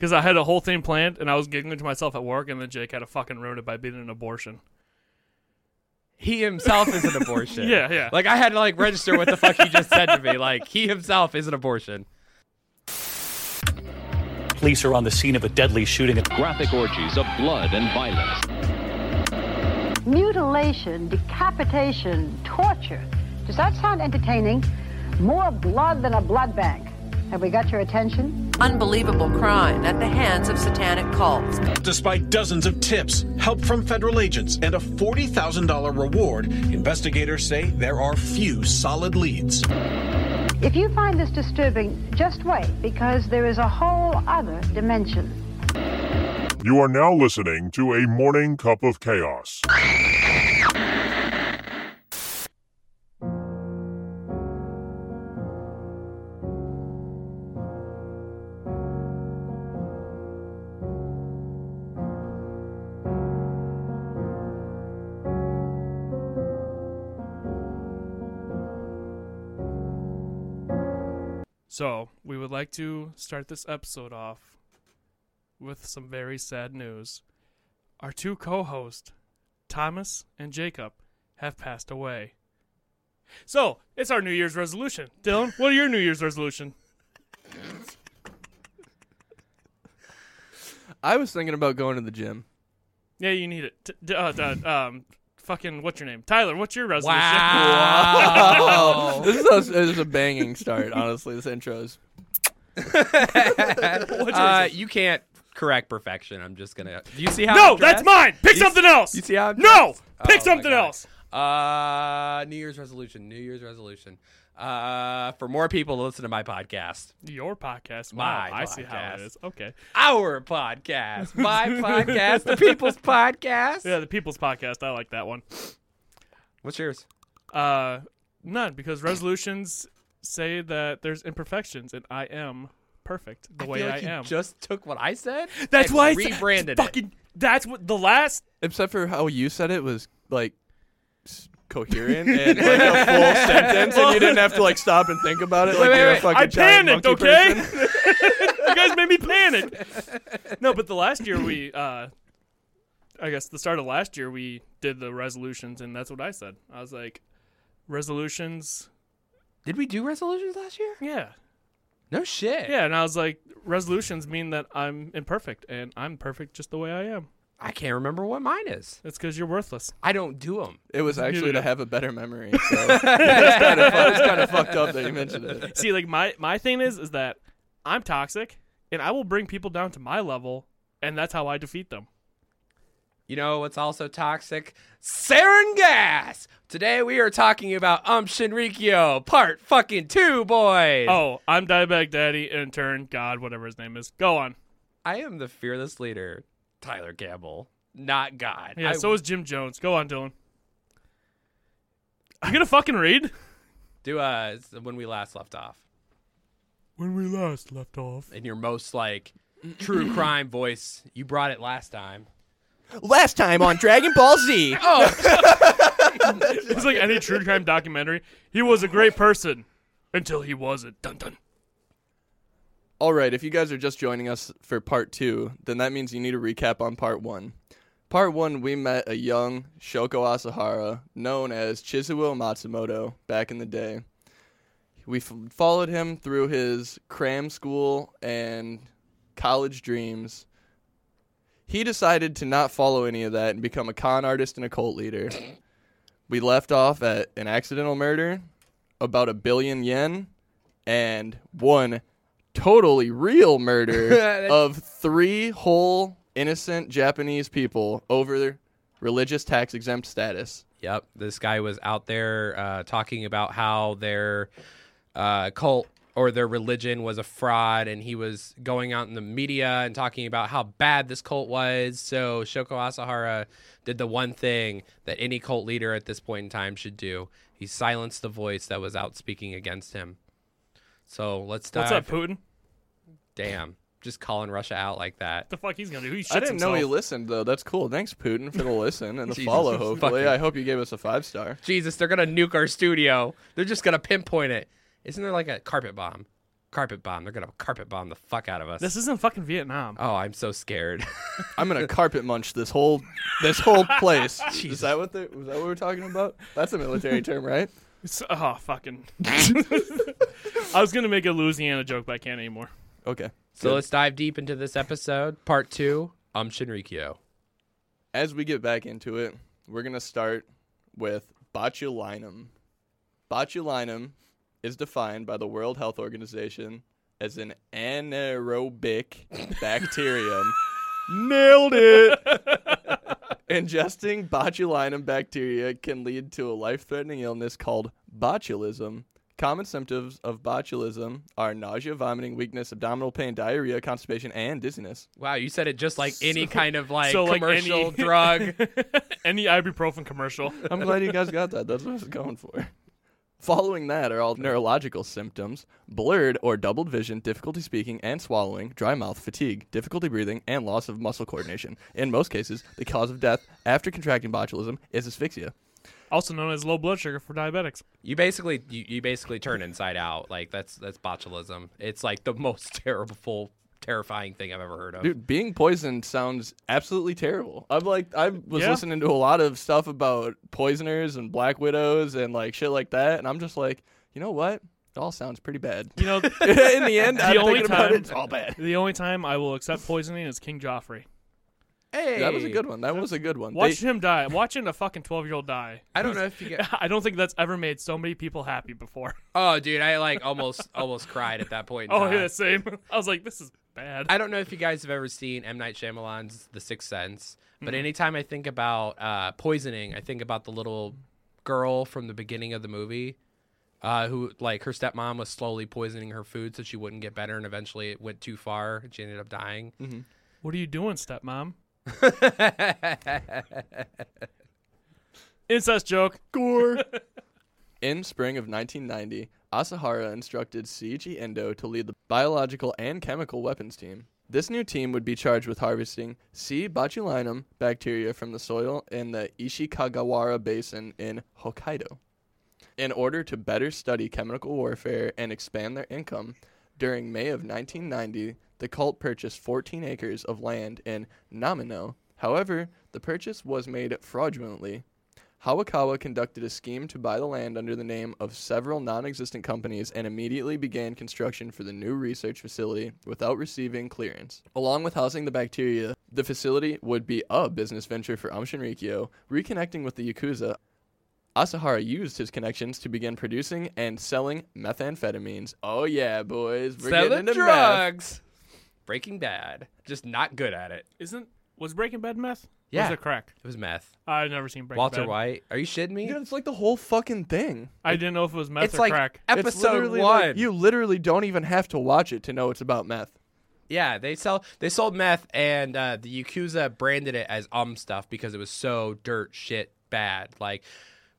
because I had a whole thing planned and I was giggling to myself at work, and then Jake had to fucking ruin it by being an abortion. He himself is an abortion. Yeah, yeah. Like I had to like register what the fuck he just said to me. Like he himself is an abortion. Police are on the scene of a deadly shooting at graphic orgies of blood and violence. Mutilation, decapitation, torture. Does that sound entertaining? More blood than a blood bank. Have we got your attention? Unbelievable crime at the hands of satanic cults. Despite dozens of tips, help from federal agents, and a $40,000 reward, investigators say there are few solid leads. If you find this disturbing, just wait, because there is a whole other dimension. You are now listening to a morning cup of chaos. So, we would like to start this episode off with some very sad news. Our two co hosts, Thomas and Jacob, have passed away. So, it's our New Year's resolution. Dylan, what are your New Year's resolution? I was thinking about going to the gym. Yeah, you need it. T- d- uh, d- um, fucking, what's your name? Tyler, what's your resolution? Wow. this, is a, this is a banging start, honestly. This intro is. uh, you can't correct perfection. I'm just gonna. Do you see how? no, I'm that's mine. Pick You s- something else. You see how? I'm No, dressed? pick Oh something else. Uh, New Year's resolution. New Year's resolution. Uh, for more people to listen to my podcast, Your podcast. My Wow, I see how podcast. it is. Okay. our podcast, my podcast, the People's Podcast. Yeah, the People's Podcast. I like that one. What's yours? Uh, none because resolutions say that there's imperfections, and I am perfect the I way feel like I you am. just took what I said. that's and why I said- rebranded it. Fucking. That's what the last. Except for how you said it was like s- coherent and like a full sentence, and you didn't have to like stop and think about it. Like wait, you're wait. a fucking I giant panicked. monkey Okay. person. you guys made me panic. No, but the last year we, uh, I guess the start of last year we did the resolutions, and that's what I said. I was like, resolutions. Did we do resolutions last year? Yeah. No shit. Yeah, and I was like, resolutions mean that I'm imperfect, and I'm perfect just the way I am. I can't remember what mine is. It's because you're worthless. I don't do them. It was actually to have a better memory. So it's kind of it's kind of fucked up that you mentioned it. See, like my my thing is is that I'm toxic, and I will bring people down to my level, and that's how I defeat them. You know what's also toxic? Sarin gas. Today we are talking about Um Shinrikyo Part fucking two, boys. Oh, I'm diabetic daddy, intern, God, whatever his name is. Go on. I am the fearless leader, Tyler Campbell, not God. Yeah, I- so is Jim Jones. Go on, Dylan. I'm gonna fucking read? do uh when we last left off When we last left off. in your most like true crime voice. You brought it last time. Last time on Dragon Ball Z. Oh. it's like any true crime documentary. He was a great person until he wasn't. Dun dun. All right, if you guys are just joining us for part two, then that means you need a recap on part one. Part one, we met a young Shoko Asahara, known as Chizuo Matsumoto, back in the day. We f- followed him through his cram school and college dreams. He decided to not follow any of that and become a con artist and a cult leader. We left off at an accidental murder, about a billion yen, and one totally real murder of three whole innocent Japanese people over religious tax exempt status. Yep, this guy was out there uh, talking about how their uh, cult or their religion was a fraud, and he was going out in the media and talking about how bad this cult was. So Shoko Asahara did the one thing that any cult leader at this point in time should do: he silenced the voice that was out speaking against him. So let's dive. What's up, Putin? Damn, just calling Russia out like that. The fuck he's gonna do? He shits I didn't know he listened though. That's cool. Thanks, Putin, for the listen and the Jesus follow. Hopefully, fucking- I hope you gave us a five star. Jesus, they're gonna nuke our studio. They're just gonna pinpoint it. Isn't there like a carpet bomb? carpet bomb. They're gonna carpet bomb the fuck out of us. This isn't fucking Vietnam. oh, I'm so scared. I'm gonna carpet munch this whole this whole place. Is that what the, was that what we're talking about? That's a military term, right? It's, oh fucking. I was gonna make a Louisiana joke, but I can't anymore. Okay. so good. let's dive deep into this episode, part two. Aum Shinrikyo. as we get back into it, we're gonna start with botulinum. Botulinum is defined by the World Health Organization as an anaerobic bacterium. Nailed it. Ingesting botulinum bacteria can lead to a life-threatening illness called botulism. Common symptoms of botulism are nausea, vomiting, weakness, abdominal pain, diarrhea, constipation, and dizziness. Wow, you said it just like any kind of like so like commercial any drug. any ibuprofen commercial. I'm glad you guys got that. That's what I was going for. Following that are all neurological symptoms blurred or doubled vision, difficulty speaking and swallowing, dry mouth, fatigue, difficulty breathing, and loss of muscle coordination. In most cases, the cause of death after contracting botulism is asphyxia. also known as low blood sugar for diabetics. You basically you, you basically turn inside out. Like that's that's botulism. It's like the most terrible terrifying thing I've ever heard of. Dude, being poisoned sounds absolutely terrible. I'm like, I was Yeah. listening to a lot of stuff about poisoners and black widows and like shit like that, and I'm just like, you know what? It all sounds pretty bad. You know, In the end, I'm only thinking about time- it, it's all bad. the only time I will accept poisoning is King Joffrey. Hey, That was a good one. That was a good one. They- Watching him die, watching a fucking twelve year old die. I don't know if you get. I don't think that's ever made so many people happy before. Oh, dude, I like almost almost cried at that point. in Oh, time. yeah, same. I was like, this is bad. I don't know if you guys have ever seen M Night Shyamalan's The Sixth Sense, but anytime I think about uh, poisoning, I think about the little girl from the beginning of the movie, uh, who like her stepmom was slowly poisoning her food so she wouldn't get better, and eventually it went too far and she ended up dying. What are you doing, stepmom? Incest joke. Gore. In spring of 1990, Asahara instructed Seiji Endo to lead the biological and chemical weapons team. This new team would be charged with harvesting C. botulinum bacteria from the soil in the Ishikagawara Basin in Hokkaido. In order to better study chemical warfare and expand their income, during May of 1990, the cult purchased 14 acres of land in Namino. However, the purchase was made fraudulently Hayakawa conducted a scheme to buy the land under the name of several non existent companies and immediately began construction for the new research facility without receiving clearance. Along with housing the bacteria, the facility would be a business venture for Aum Shinrikyo, reconnecting with the Yakuza. Asahara used his connections to begin producing and selling methamphetamines. Oh, yeah, boys. We're getting Selling into meth. drugs. Breaking Bad, just not good at it. Isn't was Breaking Bad meth? Or Yeah. was it crack? It was meth. I've never seen Breaking Walter Bad. White, are you shitting me? Yeah, it's like the whole fucking thing. I didn't know if it was meth it's or like crack. It's episode literally one. like- you literally don't even have to watch it to know it's about meth. Yeah, they sell they sold meth and uh, the Yakuza branded it as um stuff because it was so dirt shit bad. Like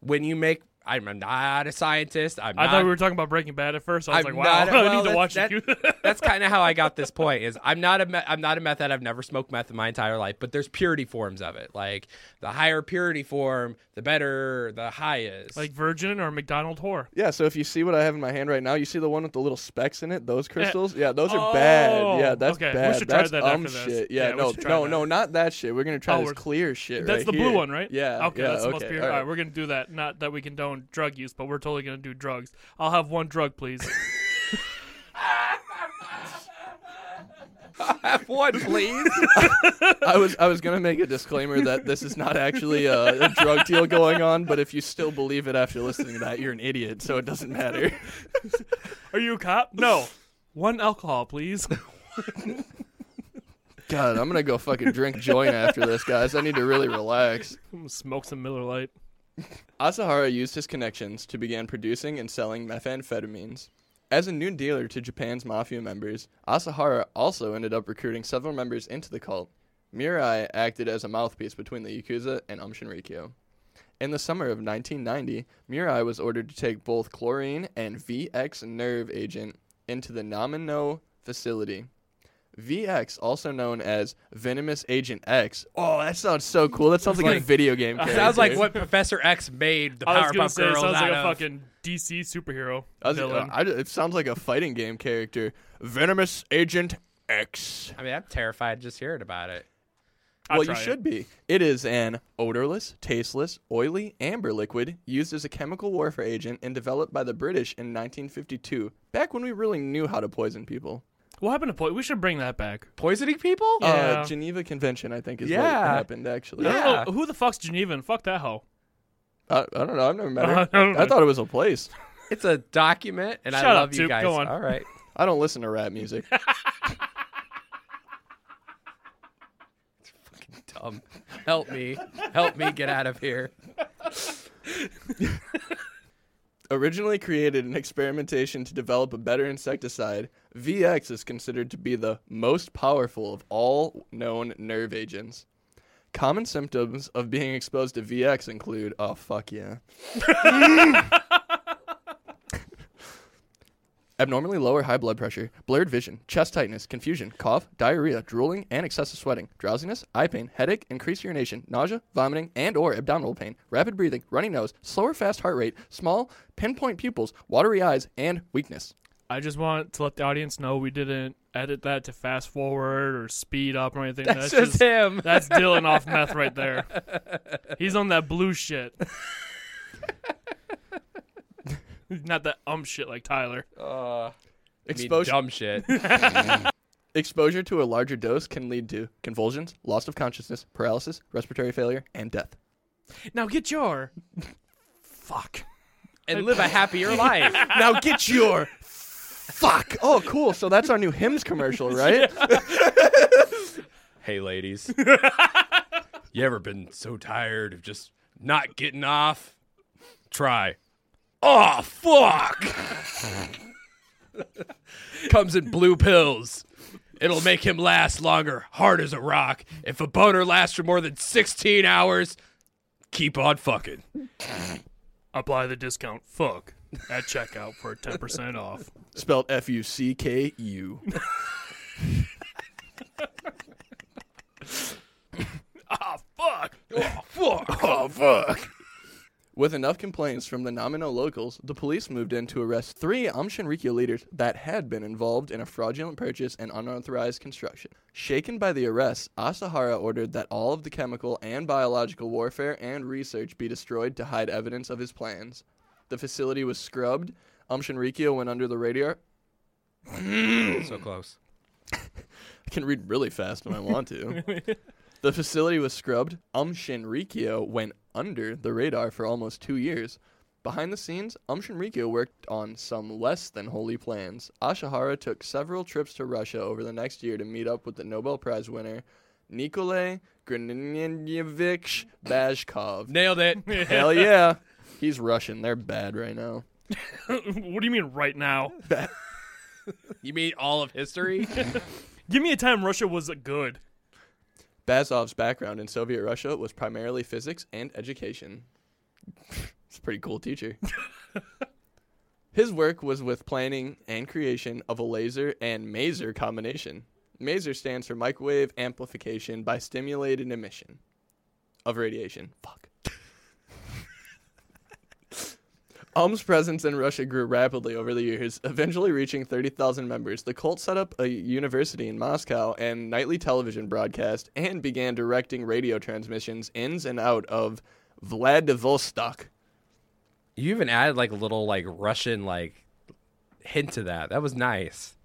when you make I'm not a scientist. I'm I not, thought we were talking about Breaking Bad at first. I was I'm like, wow, not- I well, need to watch that- it. That's kind of how I got this point. Is I'm not a me- I'm not a meth head. I've never smoked meth in my entire life, but there's purity forms of it. Like the higher purity form, the better the highest. like Virgin or McDonald whore. Yeah, so if you see what I have in my hand right now, you see the one with the little specks in it, those crystals? Yeah, those are bad. Yeah, Oh, that's okay. We bad. should try that's that um after this. shit. Yeah, Yeah, no, no, that. no, not that shit. We're gonna try Oh, this clear shit. That's right the blue one, right? Yeah. Okay, yeah, that's the okay. most pure. all All right. right, we're gonna do that. Not that we condone drug use, but we're totally gonna do drugs. I'll have one drug, please. have one, please. I was I was gonna make a disclaimer that this is not actually a, a drug deal going on, but if you still believe it after listening to that, you're an idiot. So it doesn't matter. Are you a cop? No. One alcohol, please. God, I'm gonna go fucking drink joint after this, guys. I need to really relax. Smoke some Miller Lite. Asahara used his connections to begin producing and selling methamphetamines. As a new dealer to Japan's mafia members, Asahara also ended up recruiting several members into the cult. Murai acted as a mouthpiece between the Yakuza and Aum Shinrikyo. In the summer of 1990, Murai was ordered to take both chlorine and VX nerve agent into the Namino facility. VX, also known as Venomous Agent X. Oh, that sounds so cool. That sounds like, a video game. It character. sounds like what Professor X made the I was gonna Powerpuff say it Girls sounds out like a of. fucking DC superhero I was- uh, villain. I- it sounds like a fighting game character. Venomous Agent X. I mean, I'm terrified just hearing about it. I'd well, try you it. should be. It is an odorless, tasteless, oily amber liquid used as a chemical warfare agent and developed by the British in 1952, back when we really knew how to poison people. What happened to po- We should bring that back. Poisoning people? Uh, Yeah. Geneva Convention, I think, is what happened, actually. I Yeah. don't know who the fuck's Geneva and fuck that hoe. I, I don't know. I've never met her. I. I thought it was a place. It's a document, and I love up, you Toop. guys. Go on. All right. I don't listen to rap music. It's fucking dumb. Help me. Help me get out of here. Originally created in experimentation to develop a better insecticide, VX is considered to be the most powerful of all known nerve agents. Common symptoms of being exposed to VX include oh fuck yeah. Abnormally low or high blood pressure, blurred vision, chest tightness, confusion, cough, diarrhea, drooling, and excessive sweating, drowsiness, eye pain, headache, increased urination, nausea, vomiting, and or abdominal pain, rapid breathing, runny nose, slow or fast heart rate, small, pinpoint pupils, watery eyes, and weakness. I just want to let the audience know we didn't edit that to fast forward or speed up or anything. That's, just him. That's Dylan off meth right there. He's on that blue shit. Not that um shit like Tyler. Uh, Exposure, dumb shit. exposure to a larger dose can lead to convulsions, loss of consciousness, paralysis, respiratory failure, and death. Now get your fuck. and live a happier life. now get your fuck. Oh, cool. So that's our new hymns commercial, right? Hey, ladies. you ever been so tired of just not getting off? Try. Oh, fuck! Comes in blue pills. It'll make him last longer, hard as a rock. If a boner lasts for more than 16 hours, keep on fucking. Apply the discount fuck at checkout for 10% off. Spelled F U C K U. Ah, fuck. Oh fuck! Oh, fuck. With enough complaints from the Namino locals, the police moved in to arrest three Aum Shinrikyo leaders that had been involved in a fraudulent purchase and unauthorized construction. Shaken by the arrests, Asahara ordered that all of the chemical and biological warfare and research be destroyed to hide evidence of his plans. The facility was scrubbed. Aum Shinrikyo went under the radar. So close. I can read really fast when I want to. the facility was scrubbed. Um Shinrikyo went under the radar for almost two years. Behind the scenes, Um Shinrikyo worked on some less than holy plans. Asahara took several trips to Russia over the next year to meet up with the Nobel Prize winner Nikolay Grinyaevich Bashkov. Nailed it. Hell yeah. He's Russian. They're bad right now. what do you mean right now? You mean all of history? Give me a time Russia was good. Basov's background in Soviet Russia was primarily physics and education. It's a pretty cool teacher. His work was with planning and creation of a laser and maser combination. Maser stands for microwave amplification by stimulated emission of radiation. Fuck. Aum's presence in Russia grew rapidly over the years, eventually reaching 30,000 members. The cult set up a university in Moscow and nightly television broadcast and began directing radio transmissions ins and out of Vladivostok. You even added like a little like Russian like hint to that. That was nice.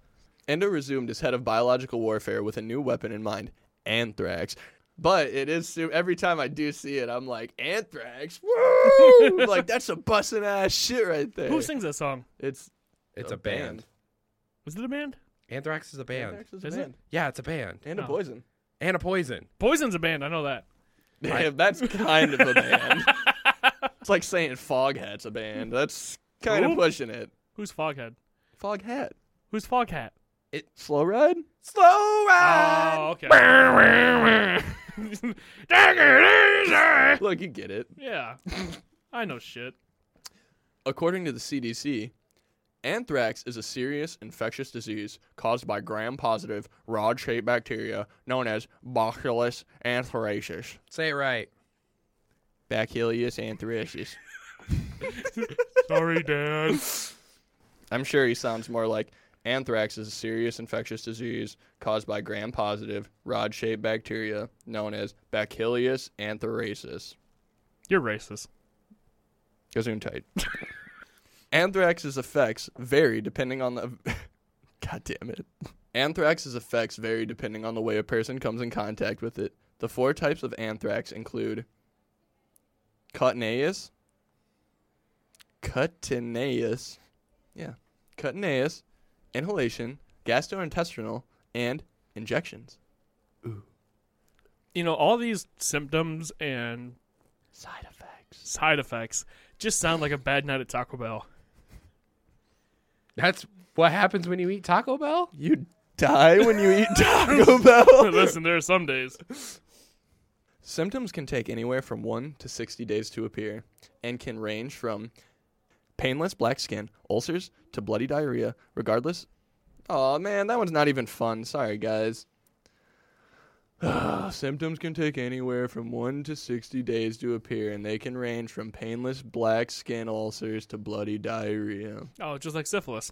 Endo resumed as head of biological warfare with a new weapon in mind, anthrax. But it is su- every time I do see it, I'm like anthrax. Woo! like that's a busting ass shit right there. Who sings that song? It's It's a, band. Was it a band? Anthrax is a band. Anthrax is a Is it? Yeah, it's a band. And a Oh. poison. And a poison. Poison's a band. I know that. Yeah, that's kind of a band. it's like saying Foghat's a band. That's kind of pushing it. Who's Foghead? Foghat. Who's Foghat? It slow ride? Slow ride. Oh, okay. Look, you get it. yeah. I know shit. According to the CDC, Anthrax is a serious infectious disease caused by gram-positive rod-shaped bacteria known as Bacillus anthracis. Say it right. Bacillus anthracis. Sorry, Dad. I'm sure he sounds more like anthrax is a serious infectious disease caused by gram-positive rod-shaped bacteria known as Bacillus anthracis. You're racist. Gesundheit. Anthrax's effects vary depending on the. God damn it. Anthrax's effects vary depending on the way a person comes in contact with it. The four types of anthrax include cutaneous, cutaneous, yeah, cutaneous, inhalation, gastrointestinal, and injections. Ooh. You know, all these symptoms and Side effects. side effects just sound like a bad night at Taco Bell. That's what happens when you eat Taco Bell? You die when you eat Taco Bell. Listen, there are some days. Symptoms can take anywhere from 1 to 60 days to appear and can range from painless black skin, ulcers, to bloody diarrhea, regardless. Oh man, that one's not even fun. Sorry, guys. Symptoms can take anywhere from 1 to 60 days to appear and they can range from painless black skin ulcers to bloody diarrhea. Oh, just like syphilis.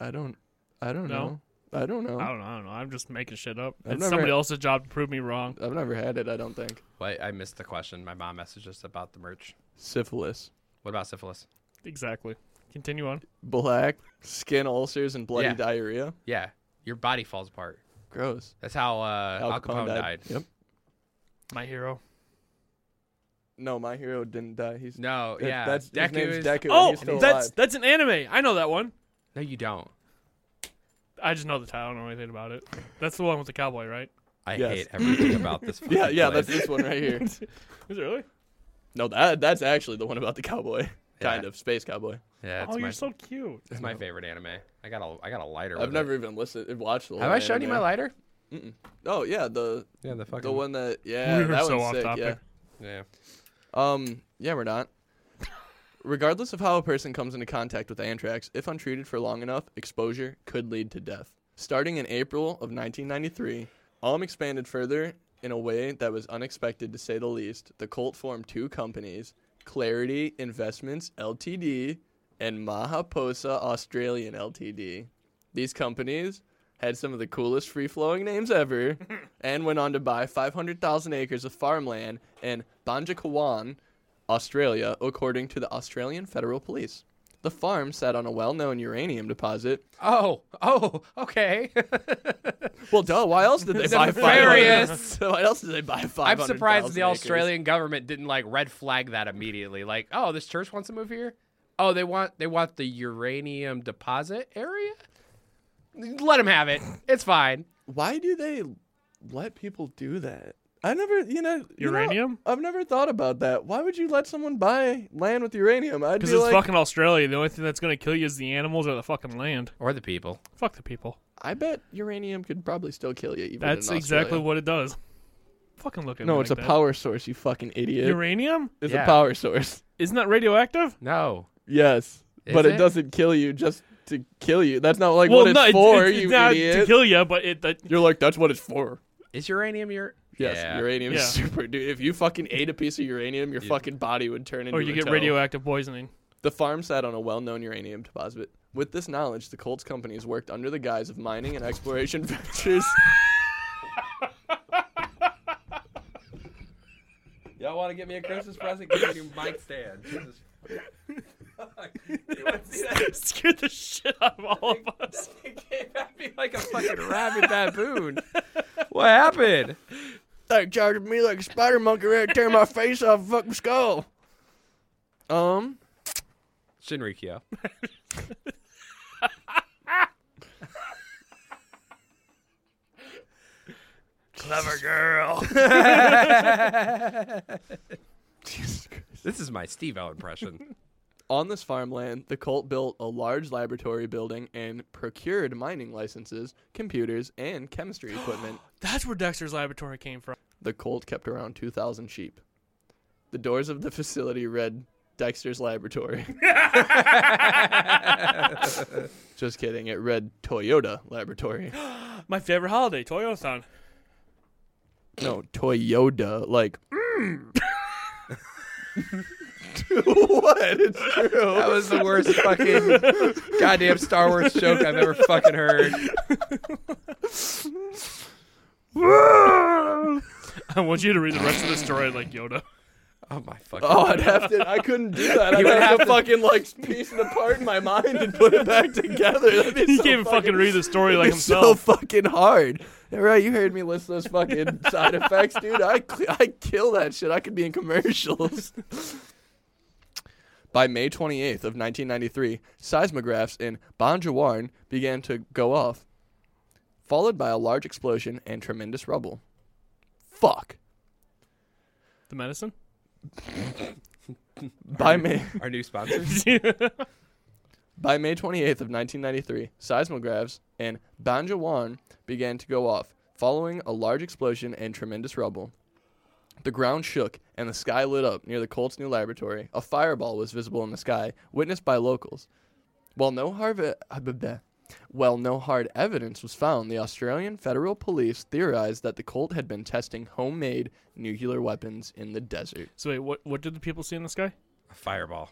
I don't I don't No? know. I don't know. I don't know. I don't know. I'm just making shit up. I've it's never- somebody else's job to prove me wrong. I've never had it, I don't think. Wait, I missed the question. My mom messaged us about the merch. Syphilis. What about syphilis? Exactly. Continue on. Black skin ulcers and bloody Yeah. diarrhea. Yeah, your body falls apart. Gross. That's how uh, Al, Capone, died. Yep. My hero. No, my hero didn't die. He's No, that- yeah, That's Deku his name's is- Deku. and Oh, he's still that's alive. that's an anime. I know that one. No, you don't. I just know the title. I don't know anything about it. That's the one with the cowboy, right? I Yes. hate everything about this. Yeah, fucking yeah, place. that's this one right here. Is it really? No, that that's actually the one about the cowboy. Kind Yeah. of space cowboy. Yeah, it's oh, my, you're so cute. it's my favorite anime. I got a I got a lighter. I've never It. even listened, watched the. Have I shown you my lighter? Oh yeah, the Yeah, the fucking the one that yeah, We're that so one's sick. topic. Yeah. Yeah. Um. Yeah, we're not. Regardless of how a person comes into contact with anthrax, if untreated for long enough, exposure could lead to death. Starting in April of 1993, Aum expanded further in a way that was unexpected to say the least. The cult formed two companies, Clarity Investments Ltd. and Mahaposa Australian Ltd. These companies had some of the coolest free flowing names ever and went on to buy 500,000 acres of farmland in Banjacawan, Australia, according to the Australian Federal Police. The farm sat on a well known uranium deposit. Oh, oh, okay. Well, duh, why else did they buy Nefarious. 500? Why else did they buy 500,000 I'm surprised the? Australian government didn't like red flag that immediately. Like, oh, this church wants to move here. Oh, they want they want the uranium deposit area. Let them have it. It's fine. Why do they let people do that? I never, you know, you know, Uranium? I've never thought about that. Why would you let someone buy land with uranium? I'd Because be it's like, fucking Australia. The only thing that's gonna kill you is the animals or the fucking land. Or the people. Fuck the people. I bet uranium could probably still kill you. Even That's in exactly what it does. Fucking look at No, me it's like a that. power source. You fucking idiot. Uranium? is Yeah. a power source. Isn't that radioactive? No. Yes, Is but it? it? doesn't kill you just to kill you. That's not like well, what it's no, for, it's, you it's not idiot. to kill you, but it. That, You're like, that's what it's for. Is uranium your? Yes, Yeah. uranium is Yeah. super. Dude, if you fucking ate a piece of uranium, your fucking body would turn into. or you a get toe. radioactive poisoning. The farm sat on a well-known uranium deposit. With this knowledge, the Colts companies worked under the guise of mining and exploration ventures. Y'all want to get me a Christmas present? Give me a mic stand. Jesus. Scared the shit out of all of us. It came at me like a fucking rabid baboon. What happened? They charged me like a spider monkey ready to tear my face off a fucking skull. Um, Shinrikyo. Clever girl. This is my Steve-O impression. On this farmland, the cult built a large laboratory building and procured mining licenses, computers, and chemistry equipment. That's where Dexter's laboratory came from. The cult kept around 2,000 sheep. The doors of the facility read Dexter's Laboratory. Just kidding. It read Toyota Laboratory. My favorite holiday, Toyothon. No, Toyota. Like. Mm. what? It's true. That was the worst fucking goddamn Star Wars joke I've ever fucking heard. I want you to read the rest of the story like Yoda. Oh my fucking. Oh, I'd have to. I couldn't do that. I'd would have, have to to- fucking like piece it apart in my mind and put it back together. That'd be He so can't even fucking read the story like It's so fucking hard. Right? you heard me list those fucking side effects, dude. I I kill that shit. I could be in commercials. By May 28th of 1993, seismographs in Banjawarn began to go off, followed by a large explosion and tremendous rubble. Fuck. the medicine? By May Our new sponsors. By May 28th of 1993, seismographs in Banjawarn began to go off, following a large explosion and tremendous rubble. The ground shook and the sky lit up near the Colt's new laboratory. A fireball was visible in the sky, witnessed by locals. While no hard, well, no hard evidence was found, the Australian Federal Police theorized that the Colt had been testing homemade nuclear weapons in the desert. So wait, what what did the people see in the sky? A fireball.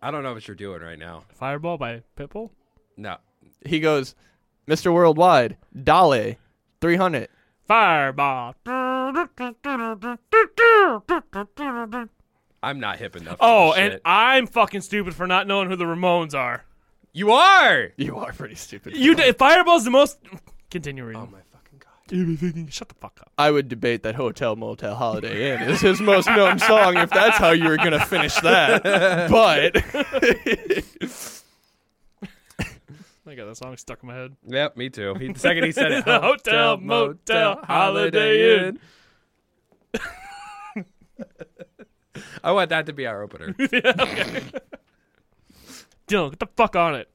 I don't know what you're doing right now. Fireball by Pitbull. No. He goes, Mr. Worldwide, Dale, 300. Fireball. I'm not hip enough. For Oh, this and shit. I'm fucking stupid for not knowing who the Ramones are. you are. You are pretty stupid. You d- Fireball's the most. Continue reading. Oh my fucking god. Shut the fuck up. I would debate that Hotel Motel Holiday Inn is his most known song if that's how you were going to finish that. But I got that song stuck in my head. Yep, me too. He, the second he said it, Hotel, motel, Holiday Inn. I want that to be our opener. Okay, Dylan, get the fuck on it.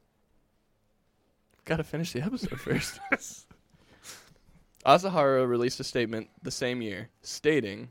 got to finish the episode first. Asahara released a statement the same year stating,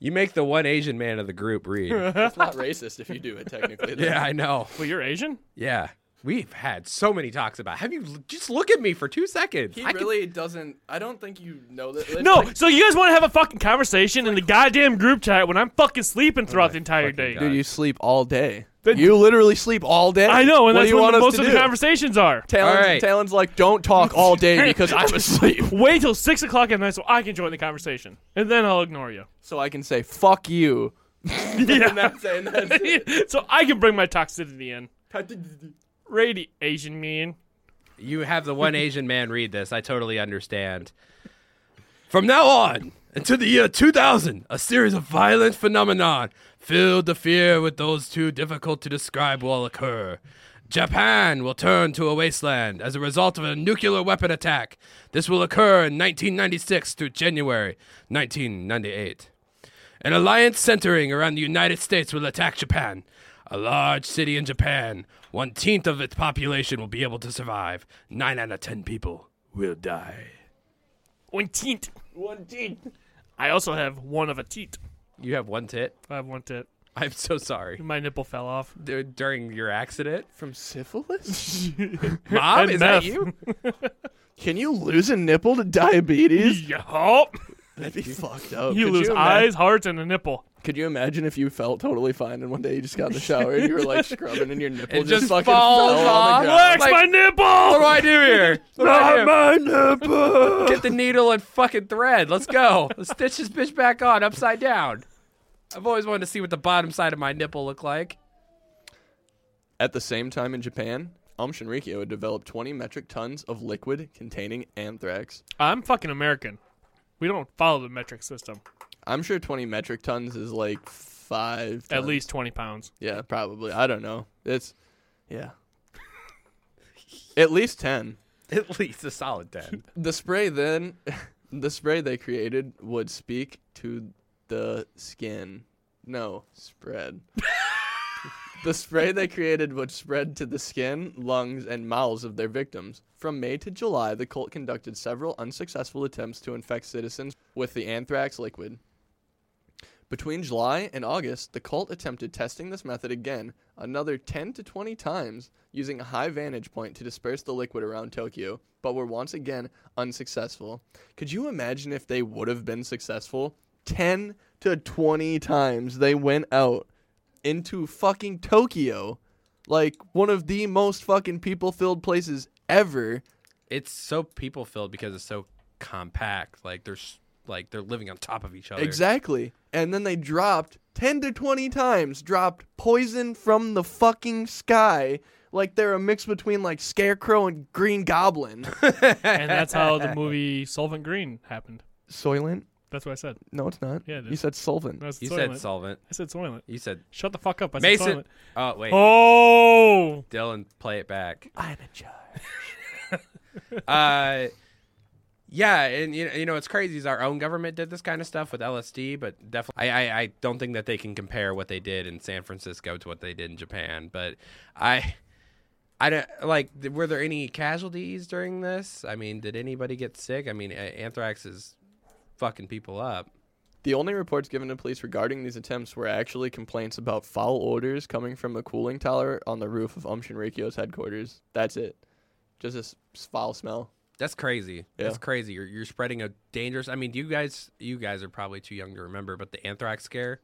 You make the one Asian man of the group read. It's not racist if you do it, technically. yeah, I know. Well, you're Asian? Yeah. We've had so many talks about. Have you just look at me for two seconds? He I could- really doesn't. I don't think you know that. No, so you guys want to have a fucking conversation in the goddamn group chat when I'm fucking sleeping throughout the oh entire day? God. Dude, you sleep all day. Then- you literally sleep all day. I know, and what that's do you when want the, us most of do? the conversations are. Talon's, All right. Talon's like, don't talk all day because I'm asleep. Wait till six o'clock at night so I can join the conversation, and then I'll ignore you. So I can say, fuck you. and that's it. And that's it. so I can bring my toxicity in. Radi Asian man. You have the one Asian man read this. I totally understand. From now on, until the year 2000, a series of violent phenomenon filled the fear with those too difficult to describe will occur. Japan will turn to a wasteland as a result of a nuclear weapon attack. This will occur in 1996 through January 1998. An alliance centering around the United States will attack Japan. A large city in Japan, one tenth of its population will be able to survive. Nine out of ten people will die. One teat. One teat. I also have one of a teat. You have one tit? I have one tit. I'm so sorry. My nipple fell off. D- during your accident? From syphilis? Mom, And is that meth. you? Can you lose a nipple to diabetes? Yup. That'd be fucked up. You Could lose ima- eyes, hearts, and a nipple. Could you imagine if you felt totally fine and one day you just got in the shower and you were like scrubbing and your nipple It just fucking falls fell off. on the ground? Wax like- my nipple! What do I do here? What do I do? my nipple. Get the needle and fucking thread. Let's go. Let's stitch this bitch back on upside down. I've always wanted to see what the bottom side of my nipple look like. At the same time in Japan, Aum Shinrikyo had developed 20 metric tons of liquid containing anthrax. I'm fucking American. We don't follow the metric system. I'm sure 20 metric tons is like five. At least 20 pounds. Yeah, probably. I don't know. It's, yeah. At least 10. At least a solid 10. The spray then, the spray they created would speak to the skin. No, spread. The spray they created would spread to the skin, lungs, and mouths of their victims. From May to July, the cult conducted several unsuccessful attempts to infect citizens with the anthrax liquid. Between July and August, the cult attempted testing this method again, another 10 to 20 times, using a high vantage point to disperse the liquid around Tokyo, but were once again unsuccessful. Could you imagine if they would have been successful? 10 to 20 times they went out into fucking Tokyo, like one of the most fucking people filled places ever. It's so people filled because it's so compact. Like there's like they're living on top of each other. Exactly. And then they dropped 10 to 20 times, dropped poison from the fucking sky. Like they're a mix between like Scarecrow and Green Goblin. and that's how the movie Solvent Green happened. Soylent? That's what I said. No, it's not. Yeah, it You is. said solvent. No, it's You Soylent. said solvent. I said Soylent. You said Shut the fuck up. I Mason. said Soylent. Oh wait, Oh! Dylan, play it back. I'm in charge. uh, yeah, and you know, you know, it's crazy. Is our own government did this kind of stuff with LSD, but definitely, I, I, I don't think that they can compare what they did in San Francisco to what they did in Japan. But I, I don't like. Were there any casualties during this? I mean, did anybody get sick? I mean, a- anthrax is fucking people up. The only reports given to police regarding these attempts were actually complaints about foul odors coming from a cooling tower on the roof of Um Shinrikyo's headquarters. That's it. Just this foul smell. That's crazy. That's crazy. You're you're spreading a dangerous. I mean, you guys, you guys are probably too young to remember, but the anthrax scare.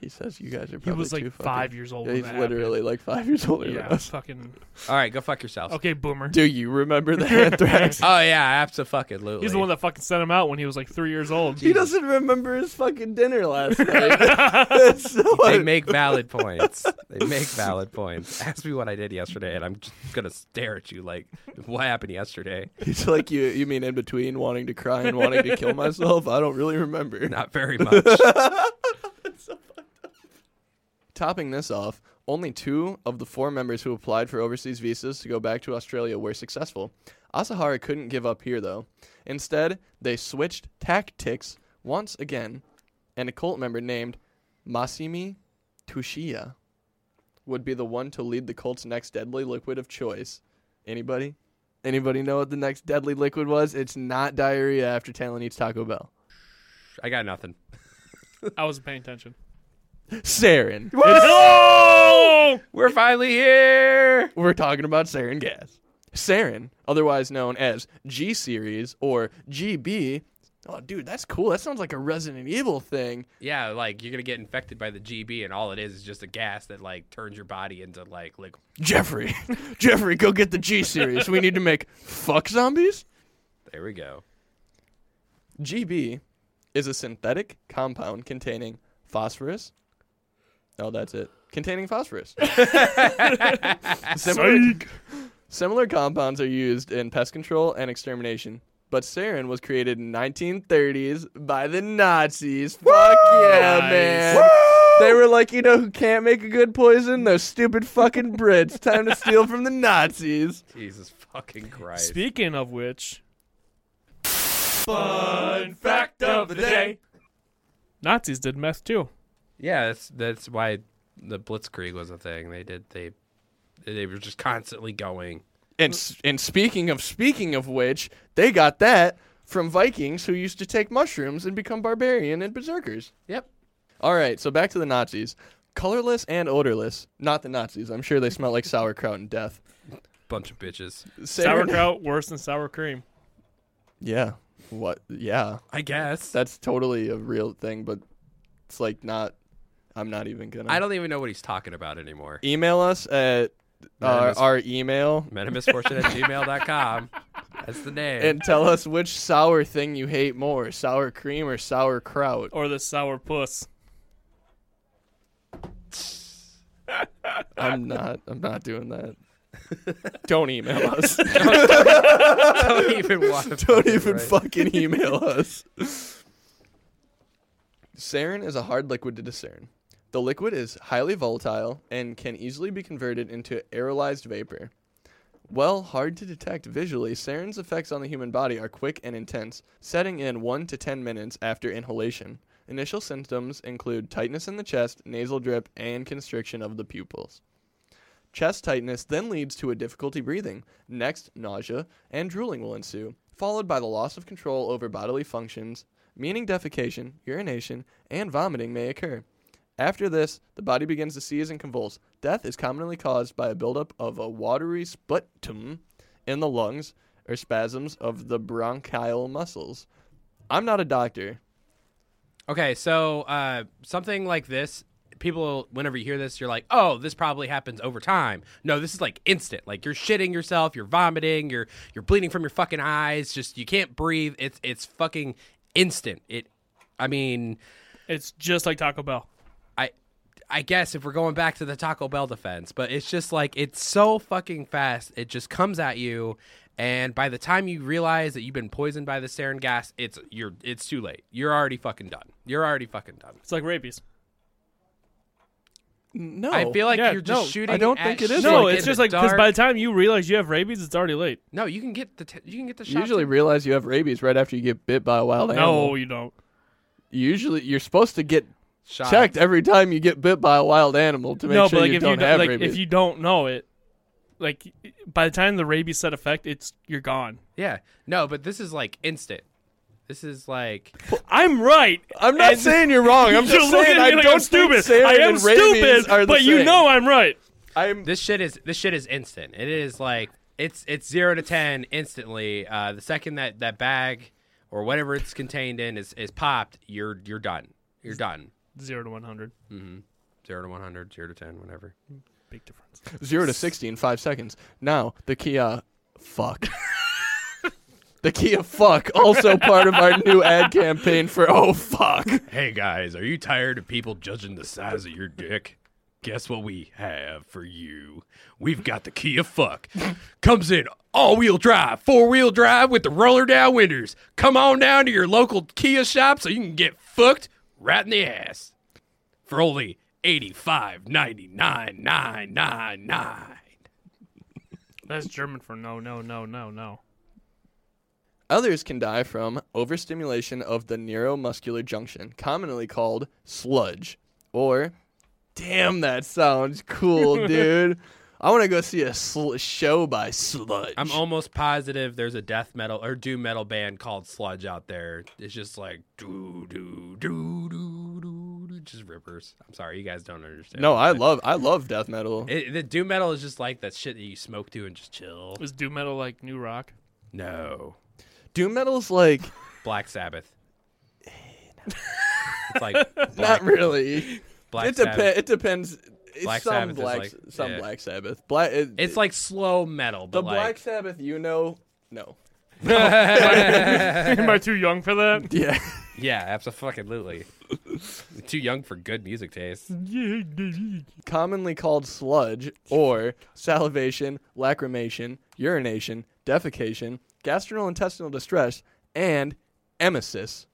He says you guys are He probably was like too fucking- five years old. Yeah, when he's that literally like five years older happened. than Yeah, us. fucking. All right, go fuck yourselves. Okay, boomer. Do you remember the anthrax? Oh yeah, absolutely. He's the one that fucking sent him out when he was like three years old. He doesn't remember his fucking dinner last night. That's so they make valid points. They make valid points. Ask me what I did yesterday, and I'm just gonna stare at you like, what happened yesterday? He's like you. You mean in between wanting to cry and wanting to kill myself? I don't really remember. Not very much. Topping this off, only two of the four members who applied for overseas visas to go back to Australia were successful. Asahara couldn't give up here, though. Instead, they switched tactics once again, and a cult member named Masami Tsuchiya would be the one to lead the cult's next deadly liquid of choice. Anybody? Anybody know what the next deadly liquid was? It's not diarrhea after Talon eats Taco Bell. I got nothing. I wasn't paying attention. Sarin. Oh! We're finally here. We're talking about sarin gas. Sarin, otherwise known as G series or GB. Oh, dude, that's cool. That sounds like a Resident Evil thing. Yeah, like you're gonna get infected by the GB, and all it is is just a gas that like turns your body into like liquid. Jeffrey, Jeffrey, go get the G series. We need to make fuck zombies. There we go. GB is a synthetic compound containing phosphorus. Oh, that's it. Containing phosphorus. similar, similar compounds are used in pest control and extermination. But sarin was created in 1930s by the Nazis. Fuck yeah, Nice. man. They were like, you know who can't make a good poison? Those stupid fucking Brits. Time to steal from the Nazis. Jesus fucking Christ. Speaking of which, Fun fact of the day. Nazis did meth too. Yeah, that's that's why the Blitzkrieg was a thing. They did they they were just constantly going. And and speaking of speaking of which, they got that from Vikings who used to take mushrooms and become barbarian and berserkers. Yep. All right, so back to the Nazis. Colorless and odorless. Not the Nazis. I'm sure they smell like sauerkraut and death. Bunch of bitches. Sarin- Sauerkraut worse than sour cream. Yeah. What? Yeah. I guess. That's totally a real thing, but it's like not. I'm not even gonna. I don't even know what he's talking about anymore. email us at uh, our email Metamisfortune at gmail.com. That's the name. and tell us which sour thing you hate more, sour cream or sauerkraut. Or the sour puss. I'm not. I'm not doing that. Don't email us. don't even want to. Don't even fucking email us. Sarin is a hard liquid to discern. The liquid is highly volatile and can easily be converted into aerolized vapor. While hard to detect visually, sarin's effects on the human body are quick and intense, setting in 1 to 10 minutes after inhalation. Initial symptoms include tightness in the chest, nasal drip, and constriction of the pupils. Chest tightness then leads to a difficulty breathing. Next, nausea and drooling will ensue. followed by the loss of control over bodily functions, meaning defecation, urination, and vomiting may occur. After this, the body begins to seize and convulse. Death is commonly caused by a buildup of a watery sputum in the lungs or spasms of the bronchial muscles. I'm not a doctor. Okay, so uh, something like this, people, whenever you hear this, you're like, oh, this probably happens over time. No, this is like instant. Like you're shitting yourself, you're vomiting, you're you're bleeding from your fucking eyes. Just you can't breathe. It's it's fucking instant. It, I mean, It's just like Taco Bell. I I guess if we're going back to the Taco Bell defense, but it's just like it's so fucking fast. It just comes at you and by the time you realize that you've been poisoned by the sarin gas, it's you're it's too late. You're already fucking done. You're already fucking done. It's like rabies. No. I feel like Yeah, you're just no, shooting. I don't at think it is No, in it's just like because by the time you realize you have rabies, it's already late. no, you can get the t- you can get the you shot. usually too. realize you have rabies right after you get bit by a wild animal. No, you don't. Usually, you're supposed to get Shot. checked every time you get bit by a wild animal to make no, sure but like you if don't you don't, have like rabies. if you don't know it, like by the time the rabies set effect, it's you're gone. Yeah, no, but this is like instant. This is like I'm right. I'm not And- saying you're wrong. I'm just saying I like don't I'm stupid. think I am stupid, are the but you know I'm right. I'm this shit is this shit is instant. It is like it's it's zero to ten instantly. Uh, the second that that bag or whatever it's contained in is is popped, you're you're done. You're done. Zero to one hundred. Mm-hmm. Zero to 100, zero to ten, whatever. Big difference. zero to sixty in five seconds. Now the Kia, fuck. the Kia fuck also part of our new ad campaign for oh fuck. Hey guys, are you tired of people judging the size of your dick? Guess what we have for you? We've got the Kia Fuck. Comes in all-wheel drive, four-wheel drive with the roller down windows. Come on down to your local Kia shop so you can get fucked right in the ass for only eighty-five ninety-nine nine nine nine. That's German for no, no, no, no, no. Others can die from overstimulation of the neuromuscular junction, commonly called sludge. Or, damn, that sounds cool, dude. I want to go see a sl- show by Sludge. I'm almost positive there's a death metal or doom metal band called Sludge out there. It's just like doo doo doo doo doo, doo just rippers. I'm sorry, you guys don't understand. no, I love I love death metal. It, the doom metal is just like that shit that you smoke to and just chill. Is doom metal like new rock? No, Doom metal's like Black Sabbath. it's like not really. Black it Sabbath. depends. It depends. It's Black some Sabbath is black, like- some yeah. Black Sabbath. Black. It, It's like slow metal, the but Black Sabbath. You know, no. Am I too young for that? Yeah. yeah, absolutely. Too young for good music taste. commonly called sludge or salivation, lacrimation, urination, defecation, gastrointestinal distress, and emesis.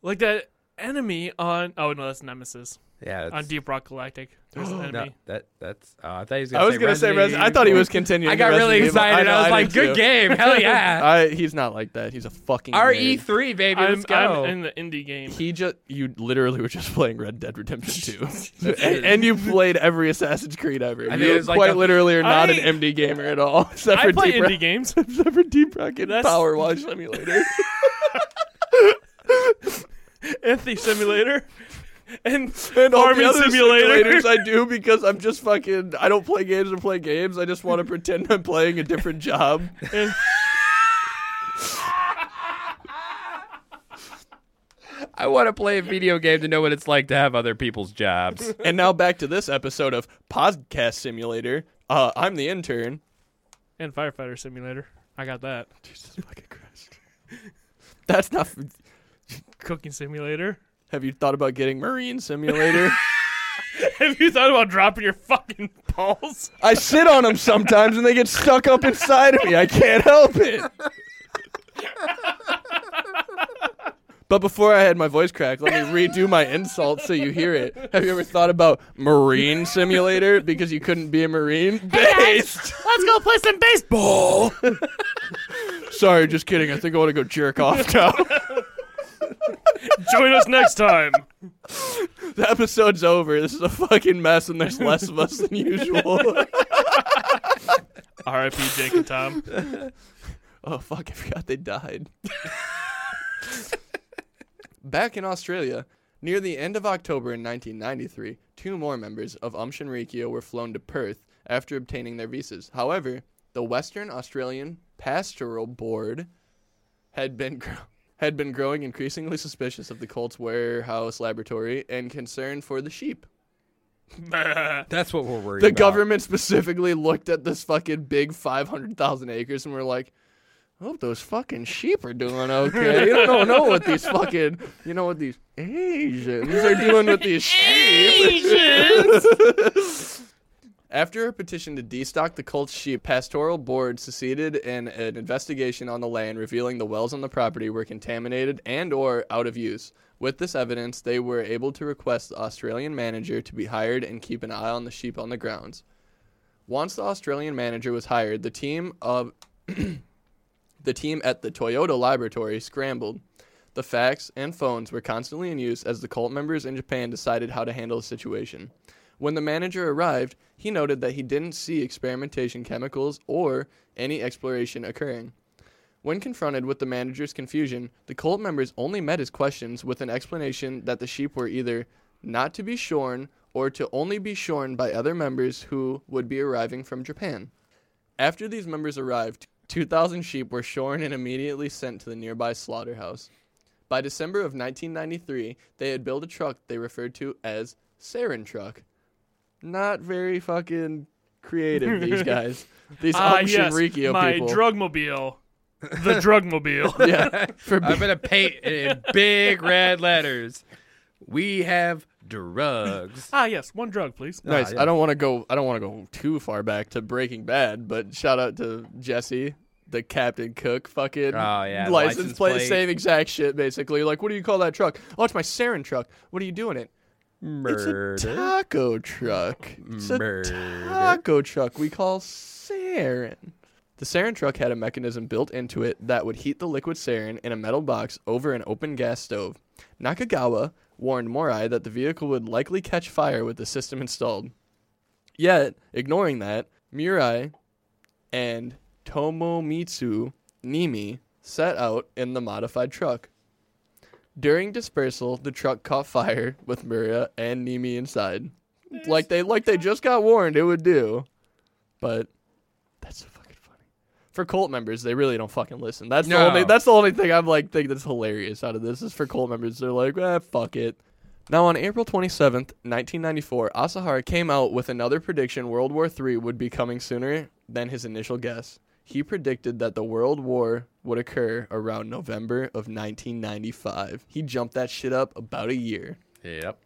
Like that enemy on. Oh no, that's Nemesis Yeah, on Deep Rock Galactic. There's an enemy. no, that that's. Uh, I thought he was gonna was say gonna say Resident Res- I thought he was continuing. I got the really Resident Evil. excited. I, was know, like, did "Good too. game, hell yeah!" I, he's not like that. He's a fucking RE nerd. three baby, I'm, let's go. I'm in the indie game. He just you literally were just playing Red Dead Redemption 2. and, and you played every Assassin's Creed ever. think You it was like quite the- literally are not I- an MD gamer at all. Except I for play Deep indie Rock- games. Except for Deep Rocket That's- Power Wash Simulator. Anthony Simulator. And, and all the Farming other Simulator. simulators I do because I'm just fucking. I don't play games or play games. I just want to pretend I'm playing a different job. and I want to play a video game to know what it's like to have other people's jobs. and now back to this episode of Podcast Simulator. Uh, I'm the intern. and Firefighter Simulator. I got that. Jesus fucking Christ. That's not. Cooking Simulator. Have you thought about getting Marine Simulator? Have you thought about dropping your fucking balls? I sit on them sometimes and they get stuck up inside of me. I can't help it. But before I had my voice crack, let me redo my insult so you hear it. Have you ever thought about Marine Simulator because you couldn't be a Marine? Based. Let's go play some baseball. Sorry, just kidding. I think I want to go jerk off now. Join us next time. the episode's over. This is a fucking mess and there's less of us than usual. R.I.P. Jake and Tom. Oh fuck! I forgot they died. Back in Australia, near the end of October in 1993, two more members of Um Shinrikyo were flown to Perth after obtaining their visas. However, the Western Australian Pastoral Board had been gr- had been growing increasingly suspicious of the Colts warehouse laboratory and concerned for the sheep. That's what we're worried about. The about. government specifically looked at this fucking big 500,000 acres and were like, I hope those fucking sheep are doing okay. You don't know what these fucking, you know what these Asians are doing with these sheep. After a petition to destock the Colts sheep, pastoral board seceded in an investigation on the land revealing the wells on the property were contaminated and or out of use. With this evidence, they were able to request the Australian manager to be hired and keep an eye on the sheep on the grounds. Once the Australian manager was hired, the team of the team at the Toyota laboratory scrambled. The fax and phones were constantly in use as the cult members in Japan decided how to handle the situation. When the manager arrived, he noted that he didn't see experimentation chemicals or any exploration occurring. When confronted with the manager's confusion, the cult members only met his questions with an explanation that the sheep were either not to be shorn or to only be shorn by other members who would be arriving from Japan. After these members arrived, 2,000 sheep were shorn and immediately sent to the nearby slaughterhouse. By December of 1993, they had built a truck they referred to as Sarin Truck. Not very fucking creative, these guys. These Ah, um yes, Shinrikyo my people. drugmobile. The drugmobile. yeah, for I'm gonna paint it in big red letters. We have drugs. ah, yes, one drug, please. Nice. yeah. I don't want to go. I don't want to go too far back to Breaking Bad, but shout out to Jesse, the Captain Cook, fucking Oh, yeah, the license, license plate, plate. same exact shit. Basically, like, what do you call that truck? Oh, it's my Sarin truck. What are you doing it? Murder. It's a taco truck. It's a taco truck we call sarin. The sarin truck had a mechanism built into it that would heat the liquid sarin in a metal box over an open gas stove. Nakagawa warned Morai that the vehicle would likely catch fire with the system installed. Yet, ignoring that, Murai and Tomomitsu Nimi set out in the modified truck. During dispersal, the truck caught fire with Muria and Nimi inside. Like they like they just got warned it would do. But that's so fucking funny. For cult members, they really don't fucking listen. That's the only that's the only thing I'm like think that's hilarious out of this is for cult members. They're like, ah, fuck it. Now, on April 27th, 1994, Asahara came out with another prediction World War III would be coming sooner than his initial guess. He predicted that the World War would occur around November of 1995. He jumped that shit up about a year. Yep.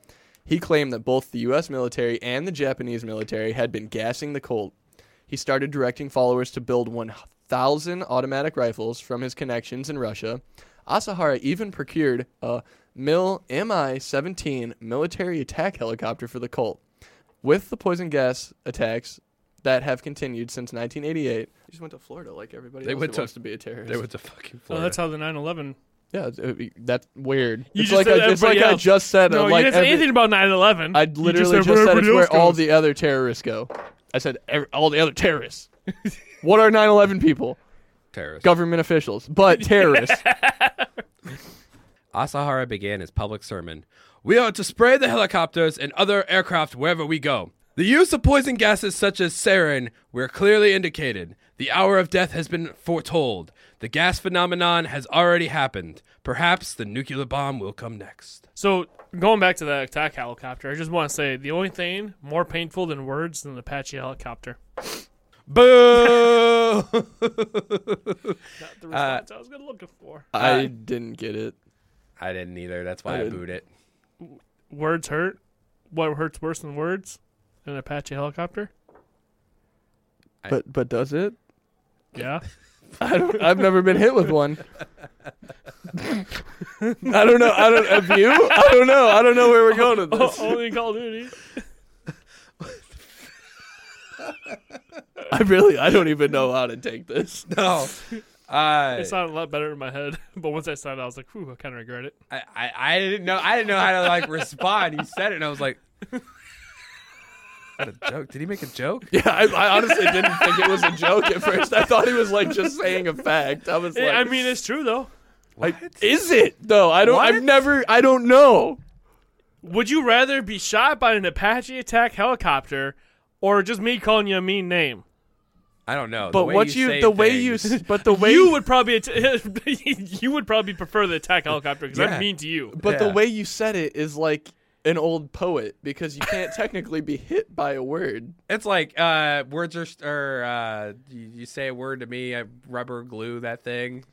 He claimed that both the US military and the Japanese military had been gassing the Colt. He started directing followers to build 1,000 automatic rifles from his connections in Russia. Asahara even procured a MIL Mi 17 military attack helicopter for the Colt. With the poison gas attacks that have continued since 1988, he just went to Florida like everybody They else went who to- wants to be a terrorist. They went to fucking Oh, Florida. that's how the 9/11. yeah, it- that's weird. You it's just like, said I, it's like everybody I just said. No, uh, you like didn't say every- anything about 9/11. I You just literally said just said, it's where else all the other terrorists go. I said ev- all the other terrorists. what are 9/11 people? terrorists. Government officials, but terrorists. Asahara began his public sermon. We are to spray the helicopters and other aircraft wherever we go. The use of poison gases such as sarin were clearly indicated. The hour of death has been foretold. The gas phenomenon has already happened. Perhaps the nuclear bomb will come next. So going back to that attack helicopter, I just want to say the only thing more painful than words than the Apache helicopter. Boo! Not the response I was gonna looking for. I Uh, didn't get it. I didn't either. That's why I I, booed it. Words hurt. What hurts worse than words? An Apache helicopter. I- But but does it? Yeah. I don't. I've never been hit with one. I don't know. I don't. Have you? I don't know. I don't know where we're going with this. Only in Call of Duty. I really. I don't even know how to take this. No. Uh, It sounded a lot better in my head, but once I said it, I was like, "Whew, I kind of regret it." I, I, I didn't know I didn't know how to like respond. He said it and I was like What a joke. Did he make a joke? Yeah, I, I honestly didn't think it was a joke at first. I thought he was like just saying a fact. I was like, I mean, it's true though. I- is it though? I don't. I've never. I don't know. Would you rather be shot by an Apache attack helicopter or just me calling you a mean name? I don't know. But the way what you, you, say the way you, things- s- but the way you would probably att- you would probably prefer the attack helicopter because Yeah. I'm mean to you. But the way you said it is like an old poet because you can't technically be hit by a word. It's like uh, words are, or uh, you, you say a word to me, I rubber glue that thing.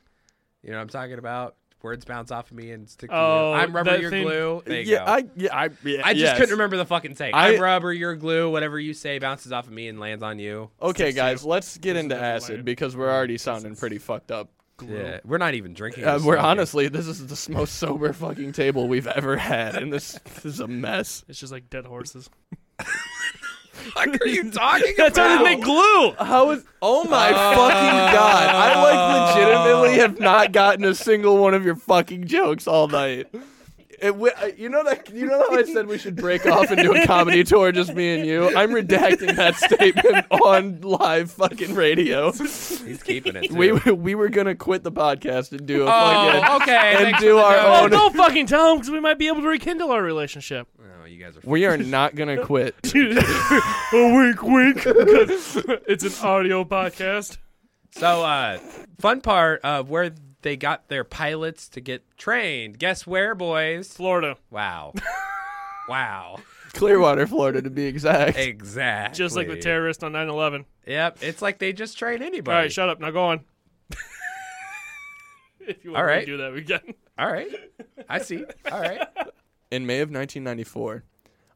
You know what I'm talking about? Words bounce off of me and stick to Oh, you. I'm rubber, that you're thing- glue. There you yeah, go. I yeah, I yeah, I just yes. couldn't remember the fucking saying. I- I'm rubber, you're glue. Whatever you say bounces off of me and lands on you. Okay, guys, you. let's get This into acid line. because we're already sounding pretty fucked up. Yeah, we're not even drinking. Uh, we're honestly, this is the most sober fucking table we've ever had, and this, this is a mess. It's just like dead horses. What are you talking That's how they make glue. How is? Oh my fucking god! I like legitimately have not gotten a single one of your fucking jokes all night. It, uh, you know that you know how I said we should break off and do a comedy tour, just me and you. I'm redacting that statement on live fucking radio. He's keeping it. We too. we were gonna quit the podcast and do a Oh, fucking okay. and do our joke. Oh, own- don't fucking tell him because we might be able to rekindle our relationship. Oh, you guys are. We are not gonna quit. a wink, wink. 'cause it's an audio podcast. So, uh, fun part of where they got their pilots to get trained. Guess where, boys? Florida, Wow. wow. Clearwater, Florida, to be exact. Exactly. just like the terrorist on 9/11. Yep. It's like they just train anybody. All right, shut up. Now go on. if you want All me right. to do that, we can. All right. I see. All right. In May of 1994,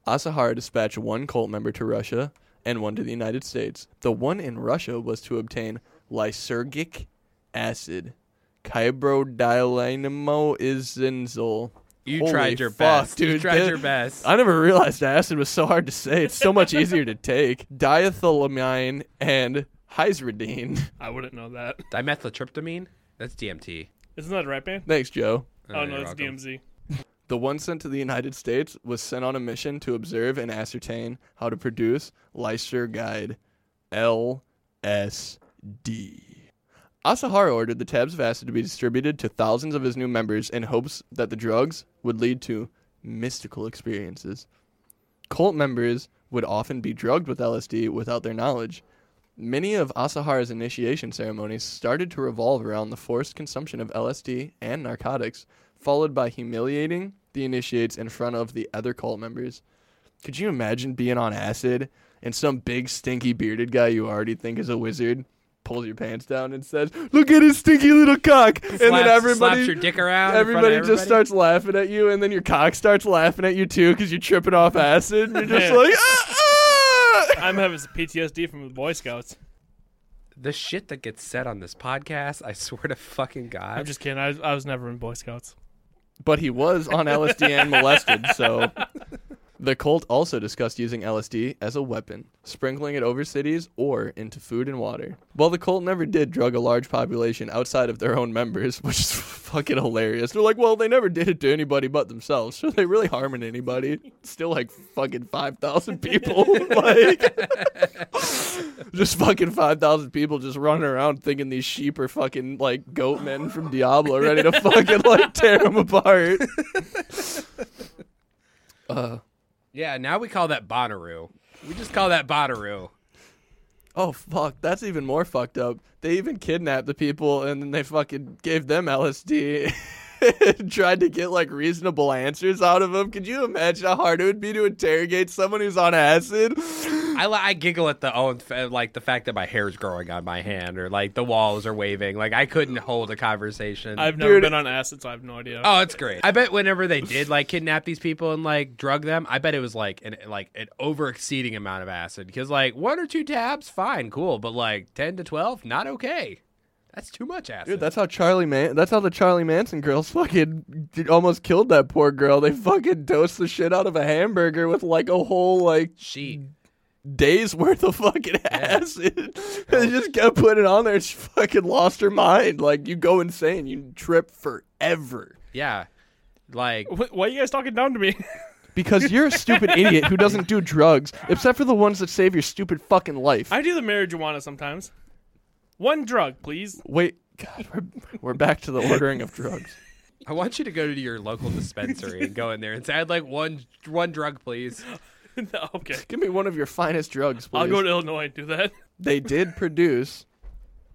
Asahara dispatched one cult member to Russia and one to the United States. The one in Russia was to obtain lysergic acid, cybrodynamyl You Holy tried your fuck, best. dude. You tried Th- your best. I never realized acid was so hard to say. It's so much easier to take. Diethylamine and hydrazine. I wouldn't know that. Dimethyltryptamine? That's DMT. Isn't that a rap band? Thanks, Joe. Oh, no, oh, it's welcome. DMZ. The one sent to the United States was sent on a mission to observe and ascertain how to produce Lysergide LSD. Asahara ordered the tabs of acid to be distributed to thousands of his new members in hopes that the drugs would lead to mystical experiences. Cult members would often be drugged with LSD without their knowledge. Many of Asahara's initiation ceremonies started to revolve around the forced consumption of LSD and narcotics, followed by humiliating the initiates in front of the other cult members. Could you imagine being on acid and some big stinky bearded guy you already think is a wizard pulls your pants down and says, "Look at his stinky little cock," and then everybody slaps your dick around. in front of Everybody just starts laughing at you, and then your cock starts laughing at you too because you're tripping off acid. And you're just like, ah, ah! I'm having some PTSD from the Boy Scouts. The shit that gets said on this podcast, I swear to fucking God. I'm just kidding. I, I was never in Boy Scouts. but he was on LSD and molested, so. The cult also discussed using LSD as a weapon, sprinkling it over cities or into food and water. While the cult never did drug a large population outside of their own members, which is fucking hilarious. They're like, well, they never did it to anybody but themselves, so they really harming anybody. Still like fucking 5,000 people. like, just fucking 5,000 people just running around thinking these sheep are fucking like goat men from Diablo ready to fucking like tear them apart. uh, yeah, now we call that Bonnaroo. We just call that Bonnaroo. Oh fuck, that's even more fucked up. They even kidnapped the people and then they fucking gave them LSD. and Tried to get like reasonable answers out of them. Could you imagine how hard it would be to interrogate someone who's on acid? I, I giggle at the own like the fact that my hair's growing on my hand or like the walls are waving. Like I couldn't hold a conversation. I've never Dude. been on acid, so I have no idea. Oh, it's great. I bet whenever they did like kidnap these people and like drug them, I bet it was like an like an over exceeding amount of acid because like one or two tabs, fine, cool, but like ten to twelve, not okay. That's too much acid. Dude, that's how Charlie Man. That's how the Charlie Manson girls fucking did, almost killed that poor girl. They fucking dosed the shit out of a hamburger with like a whole like sheet. days worth of fucking acid. they just kept putting it on there. She fucking lost her mind. Like you go insane. You trip forever. Yeah, like Wh- Why are you guys talking down to me? because you're a stupid idiot who doesn't do drugs, except for the ones that save your stupid fucking life. I do the marijuana sometimes. One drug, please. Wait, God, we're, we're back to the ordering of drugs. I want you to go to your local dispensary and go in there and say, "I'd like one one drug, please." No, okay. Give me one of your finest drugs, please. I'll go to Illinois and do that. they did produce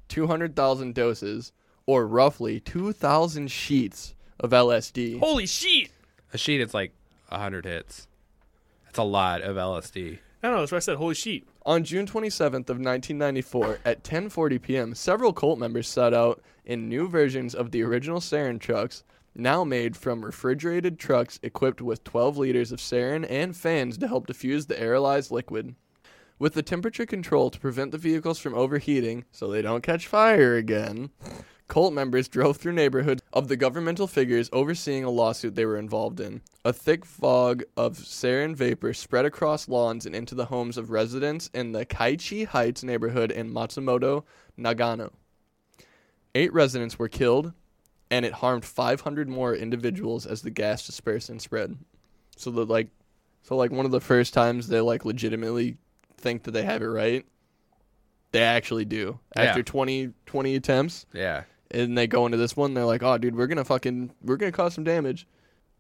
200,000 doses, or roughly 2,000 sheets of LSD. Holy sheet! A sheet, it's like hundred hits. That's a lot of LSD. I don't know. That's what I said. Holy shit. On June 27th of 1994, at 10:40 p.m., several cult members set out in new versions of the original sarin trucks, now made from refrigerated trucks equipped with 12 liters of sarin and fans to help diffuse the aerolized liquid. With the temperature control to prevent the vehicles from overheating so they don't catch fire again, cult members drove through neighborhoods of the governmental figures overseeing a lawsuit they were involved in. A thick fog of sarin vapor spread across lawns and into the homes of residents in the Kaichi Heights neighborhood in Matsumoto, Nagano. Eight residents were killed, and it harmed 500 more individuals as the gas dispersed and spread. So that like, so like one of the first times they like legitimately think that they have it right, they actually do. After Yeah. 20, 20 attempts, Yeah. And they go into this one, they're like, "Oh, dude, we're gonna fucking, we're gonna cause some damage."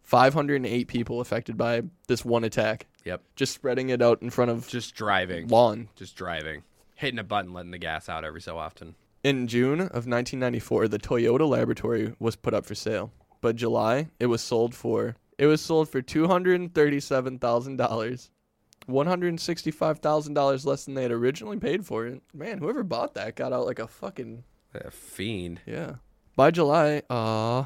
508 people affected by this one attack. Yep. Just spreading it out in front of Just driving. lawn. Just driving. Hitting a button, letting the gas out every so often. In June of 1994, the Toyota Laboratory was put up for sale, but July it was sold for it was sold for two hundred and thirty-seven thousand dollars, one hundred and sixty-five thousand dollars less than they had originally paid for it. Man, whoever bought that got out like a fucking A fiend. yeah. By July, uh,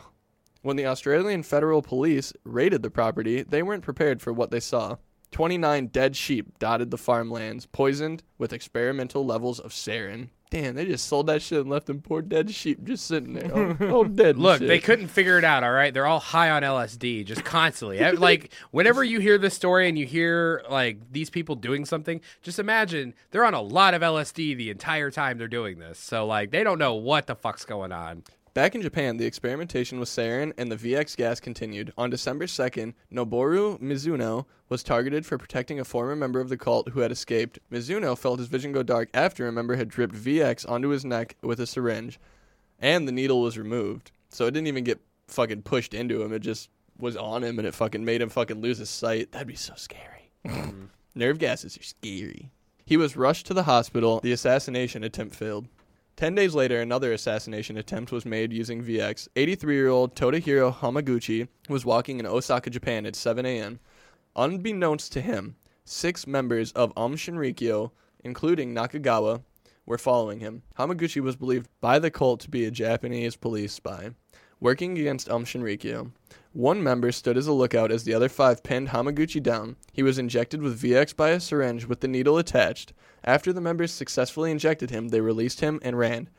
when the Australian Federal Police raided the property, they weren't prepared for what they saw. 29 dead sheep dotted the farmlands, poisoned with experimental levels of sarin. Damn, they just sold that shit and left them poor dead sheep just sitting there, all, all dead. Look, shit. they couldn't figure it out, all right? They're all high on LSD just constantly. Like whenever you hear this story and you hear like these people doing something, just imagine they're on a lot of LSD the entire time they're doing this. So like they don't know what the fuck's going on. Back in Japan, the experimentation with sarin and the VX gas continued. On December 2nd, Noboru Mizuno was targeted for protecting a former member of the cult who had escaped. Mizuno felt his vision go dark after a member had dripped VX onto his neck with a syringe, and the needle was removed. So it didn't even get fucking pushed into him, it just was on him and it fucking made him fucking lose his sight. That'd be so scary. Mm-hmm. Nerve gases are scary. He was rushed to the hospital. The assassination attempt failed. Ten days later, another assassination attempt was made using VX. 83 year old Todahiro Hamaguchi was walking in Osaka, Japan at 7 a.m. Unbeknownst to him, six members of Aum Shinrikyo, including Nakagawa, were following him. Hamaguchi was believed by the cult to be a Japanese police spy, working against Aum Shinrikyo. One member stood as a lookout as the other five pinned Hamaguchi down. He was injected with VX by a syringe with the needle attached. After the members successfully injected him, they released him and ran.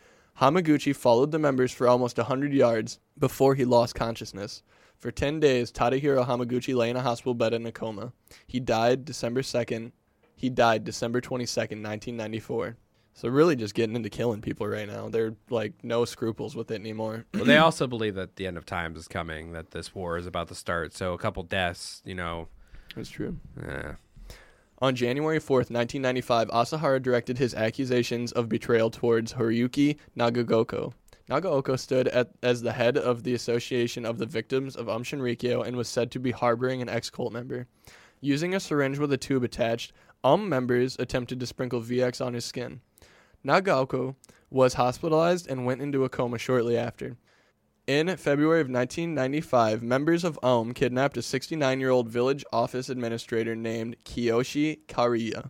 Hamaguchi followed the members for almost a 100 yards before he lost consciousness. For 10 days, Tadahiro Hamaguchi lay in a hospital bed in a coma. He died December 2nd. He died December 22nd, 1994. So really just getting into killing people right now. They're like no scruples with it anymore. Well, they also believe that the end of times is coming, that this war is about to start. So a couple deaths, you know. That's true. eh. On January 4th, 1995, Asahara directed his accusations of betrayal towards Horiyuki Nagagoko. Nagaoko stood at, as the head of the Association of the Victims of Aum Shinrikyo and was said to be harboring an ex-cult member. Using a syringe with a tube attached, UM members attempted to sprinkle VX on his skin. Nagaoko was hospitalized and went into a coma shortly after. In February of 1995, members of Aum kidnapped a 69 year old village office administrator named Kiyoshi Kariya.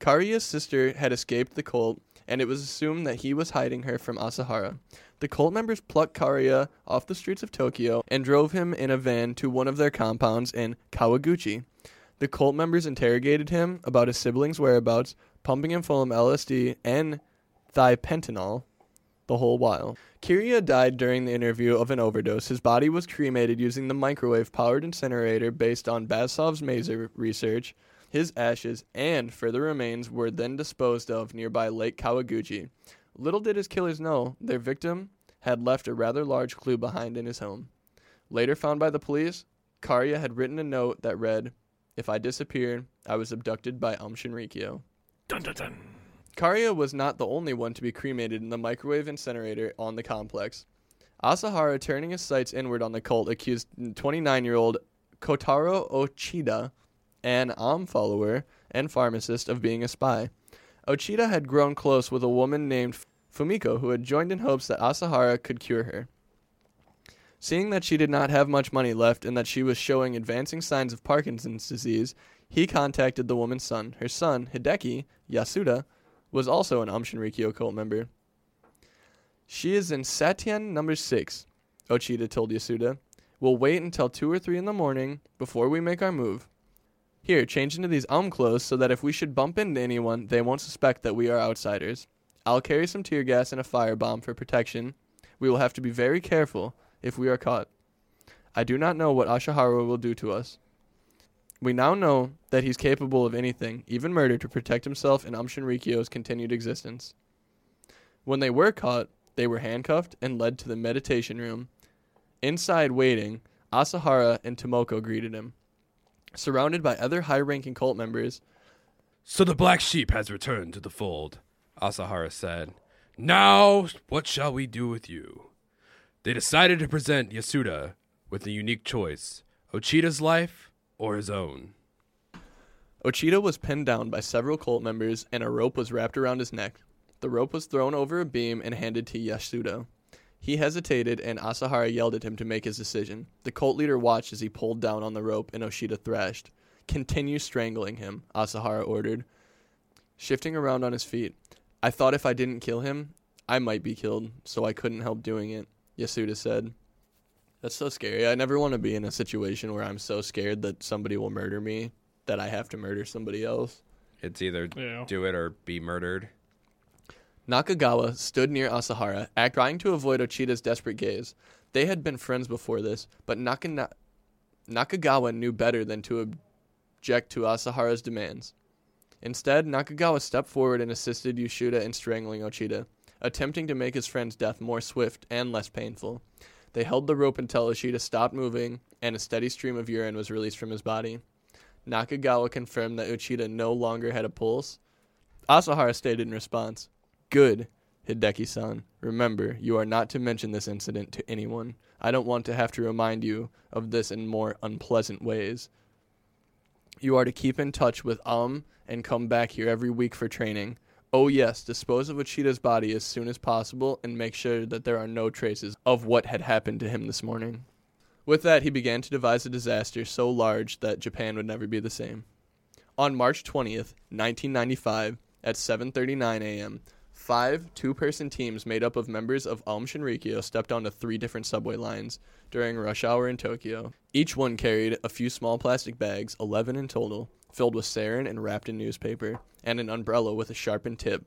Kariya's sister had escaped the cult, and it was assumed that he was hiding her from Asahara. The cult members plucked Kariya off the streets of Tokyo and drove him in a van to one of their compounds in Kawaguchi. The cult members interrogated him about his siblings' whereabouts, pumping him full of LSD and thipentanol the whole while. Kiria died during the interview of an overdose. His body was cremated using the microwave powered incinerator based on Basov's maser research. His ashes and further remains were then disposed of nearby Lake Kawaguchi. Little did his killers know their victim had left a rather large clue behind in his home. Later found by the police, Karya had written a note that read, If I disappear, I was abducted by Aum Shinrikyo. Dun dun dun. Karya was not the only one to be cremated in the microwave incinerator on the complex. Asahara, turning his sights inward on the cult, accused 29 year old Kotaro Ochida, an Am follower and pharmacist, of being a spy. Ochida had grown close with a woman named Fumiko who had joined in hopes that Asahara could cure her. Seeing that she did not have much money left and that she was showing advancing signs of Parkinson's disease, he contacted the woman's son. Her son, Hideki Yasuda, was also an Aum Shinrikyo cult member. She is in Satien number 6, Ochida told Yasuda. We'll wait until 2 or 3 in the morning before we make our move. Here, change into these Aum clothes so that if we should bump into anyone, they won't suspect that we are outsiders. I'll carry some tear gas and a firebomb for protection. We will have to be very careful if we are caught. I do not know what Ashihara will do to us. We now know that he's capable of anything, even murder, to protect himself and Aum Shinrikyo's continued existence. When they were caught, they were handcuffed and led to the meditation room. Inside, waiting, Asahara and Tomoko greeted him. Surrounded by other high ranking cult members, So the black sheep has returned to the fold, Asahara said. Now, what shall we do with you? They decided to present Yasuda with a unique choice Ochida's life or his own. Ochida was pinned down by several cult members and a rope was wrapped around his neck. The rope was thrown over a beam and handed to Yasuda. He hesitated and Asahara yelled at him to make his decision. The cult leader watched as he pulled down on the rope and Oshida thrashed. Continue strangling him, Asahara ordered, shifting around on his feet. I thought if I didn't kill him, I might be killed, so I couldn't help doing it, Yasuda said. That's so scary. I never want to be in a situation where I'm so scared that somebody will murder me that I have to murder somebody else. It's either Yeah. do it or be murdered. Nakagawa stood near Asahara, act- trying to avoid Ochida's desperate gaze. They had been friends before this, but Nakana- Nakagawa knew better than to object to Asahara's demands. Instead, Nakagawa stepped forward and assisted Yoshuda in strangling Ochida, attempting to make his friend's death more swift and less painful. They held the rope until Ochida stopped moving and a steady stream of urine was released from his body. Nakagawa confirmed that Uchida no longer had a pulse. Asahara stated in response, Good, Hideki san. Remember, you are not to mention this incident to anyone. I don't want to have to remind you of this in more unpleasant ways. You are to keep in touch with Um and come back here every week for training. Oh, yes, dispose of Uchida's body as soon as possible and make sure that there are no traces of what had happened to him this morning. With that, he began to devise a disaster so large that Japan would never be the same. On March 20th, 1995, at 7:39 a.m., five two-person teams made up of members of Aum Shinrikyo stepped onto three different subway lines during rush hour in Tokyo. Each one carried a few small plastic bags, 11 in total, filled with sarin and wrapped in newspaper, and an umbrella with a sharpened tip.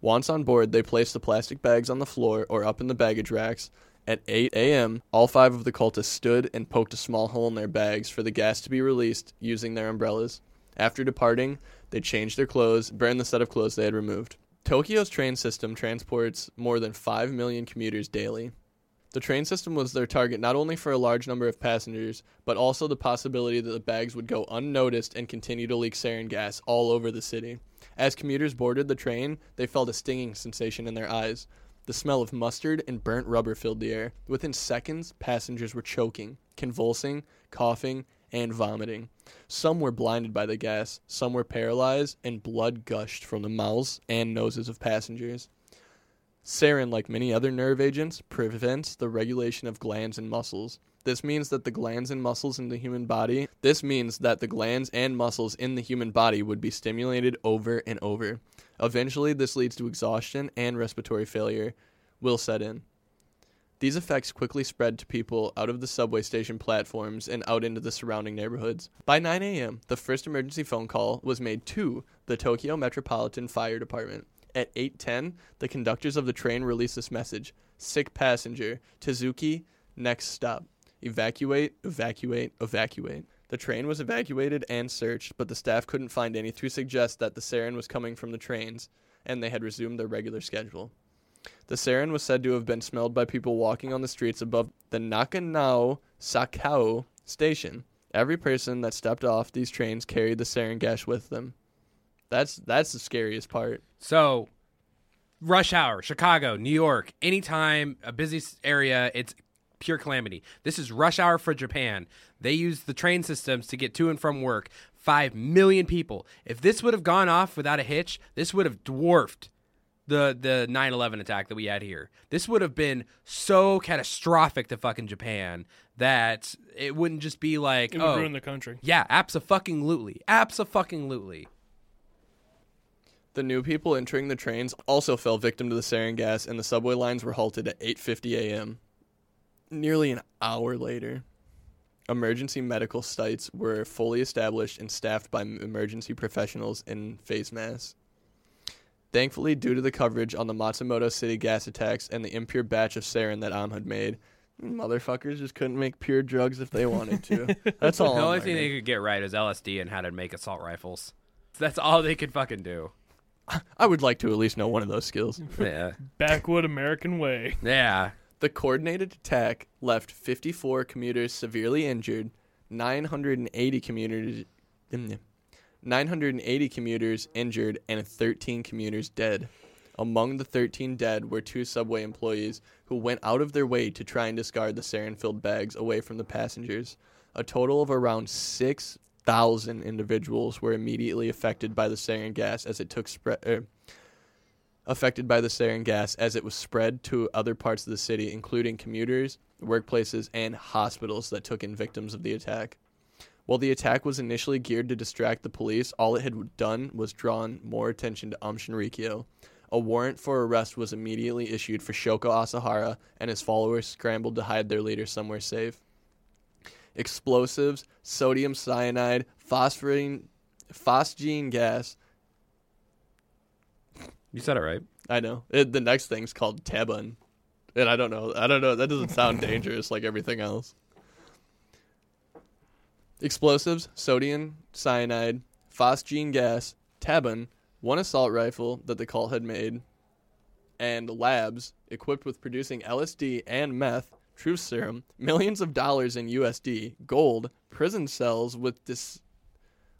Once on board, they placed the plastic bags on the floor or up in the baggage racks. At 8 a.m., all five of the cultists stood and poked a small hole in their bags for the gas to be released using their umbrellas. After departing, they changed their clothes, burned the set of clothes they had removed. Tokyo's train system transports more than 5 million commuters daily. The train system was their target not only for a large number of passengers, but also the possibility that the bags would go unnoticed and continue to leak sarin gas all over the city. As commuters boarded the train, they felt a stinging sensation in their eyes. The smell of mustard and burnt rubber filled the air. Within seconds, passengers were choking, convulsing, coughing, and vomiting. Some were blinded by the gas, some were paralyzed, and blood gushed from the mouths and noses of passengers. Sarin, like many other nerve agents, prevents the regulation of glands and muscles. This means that the glands and muscles in the human body, this means that the glands and muscles in the human body would be stimulated over and over. Eventually, this leads to exhaustion and respiratory failure will set in. These effects quickly spread to people out of the subway station platforms and out into the surrounding neighborhoods. By 9 a.m., the first emergency phone call was made to the Tokyo Metropolitan Fire Department. At 8:10, the conductors of the train released this message: "Sick passenger, Tezuki, next stop. Evacuate, evacuate, evacuate." The train was evacuated and searched, but the staff couldn't find any to suggest that the sarin was coming from the trains, and they had resumed their regular schedule. The sarin was said to have been smelled by people walking on the streets above the Nakanao Sakao station, Every person that stepped off these trains carried the sarin gas with them. That's that's the scariest part. So, rush hour, Chicago, New York, anytime a busy area, it's pure calamity. This is rush hour for Japan. They use the train systems to get to and from work. Five million people. If this would have gone off without a hitch, this would have dwarfed the the 9/11 attack that we had here. This would have been so catastrophic to fucking Japan that it wouldn't just be like It would oh ruin the country. yeah, abso-fucking-lutely. Abso-fucking-lutely. The new people entering the trains also fell victim to the sarin gas, and the subway lines were halted at 8:50 a.m. Nearly an hour later, emergency medical sites were fully established and staffed by emergency professionals in face masks. Thankfully, due to the coverage on the Matsumoto City gas attacks and the impure batch of sarin that Am had made, motherfuckers just couldn't make pure drugs if they wanted to. That's all. The only thing they could get right is LSD and how to make assault rifles. That's all they could fucking do. I would like to at least know one of those skills. Yeah. Backwood American way. Yeah. The coordinated attack left 54 commuters severely injured, 980 commuters, mm, 980 commuters injured, and 13 commuters dead. Among the 13 dead were two subway employees who went out of their way to try and discard the sarin-filled bags away from the passengers. A total of around 6,000 individuals were immediately affected by the sarin gas as it took spread. Er, affected by the sarin gas as it was spread to other parts of the city, including commuters, workplaces, and hospitals that took in victims of the attack. While the attack was initially geared to distract the police, all it had done was drawn more attention to Um Shinrikyo. A warrant for arrest was immediately issued for Shoko Asahara, and his followers scrambled to hide their leader somewhere safe. Explosives, sodium cyanide, phosphorine, phosgene gas, You said it right. I know. It, the next thing's called Tabun. And I don't know. I don't know. That doesn't sound dangerous like everything else. Explosives, sodium cyanide, phosgene gas, Tabun, one assault rifle that the cult had made, and labs equipped with producing LSD and meth, truth serum, millions of dollars in USD, gold, prison cells with dis-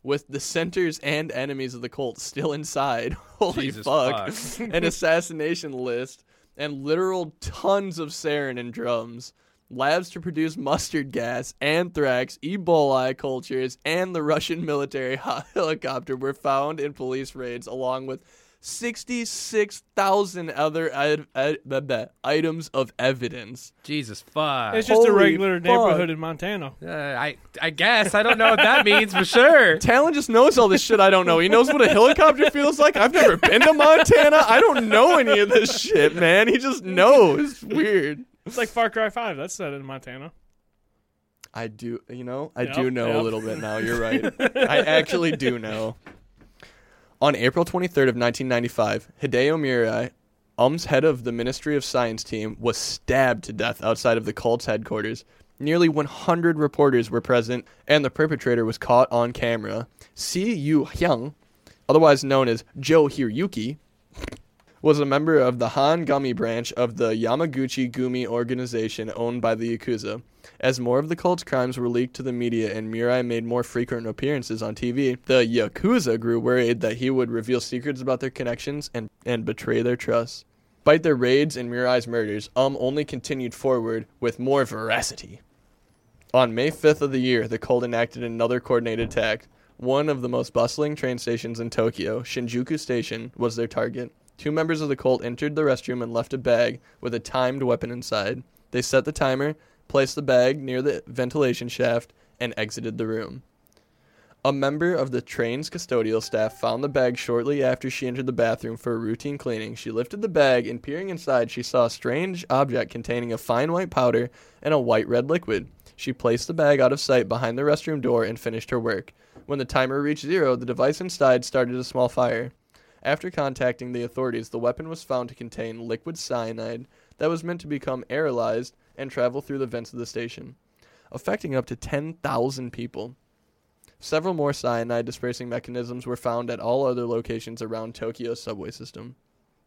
with dissenters and enemies of the cult still inside. Holy Jesus fuck. fuck. An assassination list and literal tons of sarin in drums. Labs to produce mustard gas, anthrax, Ebola cultures, and the Russian military helicopter were found in police raids, along with 66,000 other ed- ed- blah, blah, items of evidence. Jesus fuck. It's just a regular fuck. neighborhood in Montana. Uh, I I guess I don't know what that means for sure. Talon just knows all this shit I don't know. He knows what a helicopter feels like. I've never been to Montana. I don't know any of this shit, man. He just knows. It's weird. It's like Far Cry 5. That's set in Montana. I do, you know, I Yep, do know a little bit now. You're right. I actually do know. On April 23rd of 1995, Hideo Murai, UM's head of the Ministry of Science team, was stabbed to death outside of the cult's headquarters. Nearly 100 reporters were present, and the perpetrator was caught on camera. Si Yu Hyung, otherwise known as Joe Hiryuki, was a member of the Han Gumi branch of the Yamaguchi Gumi organization owned by the Yakuza. As more of the cult's crimes were leaked to the media and Murai made more frequent appearances on TV, the Yakuza grew worried that he would reveal secrets about their connections and, and betray their trust. Despite their raids and Murai's murders, Um only continued forward with more veracity. On May 5th of the year, the cult enacted another coordinated attack. One of the most bustling train stations in Tokyo, Shinjuku Station, was their target. Two members of the cult entered the restroom and left a bag with a timed weapon inside. They set the timer, placed the bag near the ventilation shaft, and exited the room. A member of the train's custodial staff found the bag shortly after she entered the bathroom for a routine cleaning. She lifted the bag and peering inside, she saw a strange object containing a fine white powder and a white red liquid. She placed the bag out of sight behind the restroom door and finished her work. When the timer reached zero, the device inside started a small fire. After contacting the authorities, the weapon was found to contain liquid cyanide that was meant to become aerolized and travel through the vents of the station, affecting up to 10,000 people. Several more cyanide dispersing mechanisms were found at all other locations around Tokyo's subway system.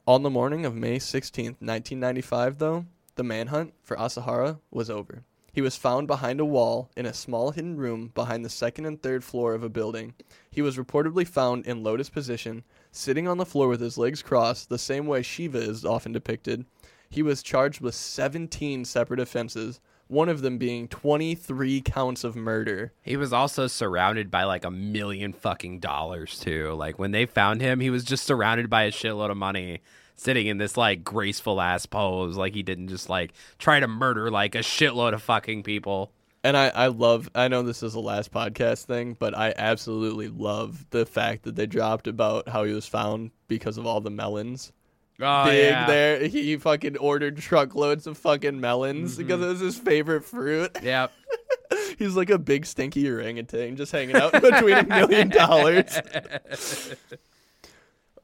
On the morning of May 16, 1995, though, the manhunt for Asahara was over. He was found behind a wall in a small hidden room behind the second and third floor of a building. He was reportedly found in lotus position, sitting on the floor with his legs crossed, the same way Shiva is often depicted. He was charged with 17 separate offenses, one of them being 23 counts of murder. He was also surrounded by like a million fucking dollars too. Like when they found him, he was just surrounded by a shitload of money, sitting in this like graceful ass pose. Like he didn't just like try to murder like a shitload of fucking people. And I, I love, I know this is the last podcast thing, but I absolutely love the fact that they dropped about how he was found because of all the melons. Oh, Big yeah. there. He fucking ordered truckloads of fucking melons Mm-hmm. because it was his favorite fruit. Yep. He's like a big stinky orangutan just hanging out between a million dollars.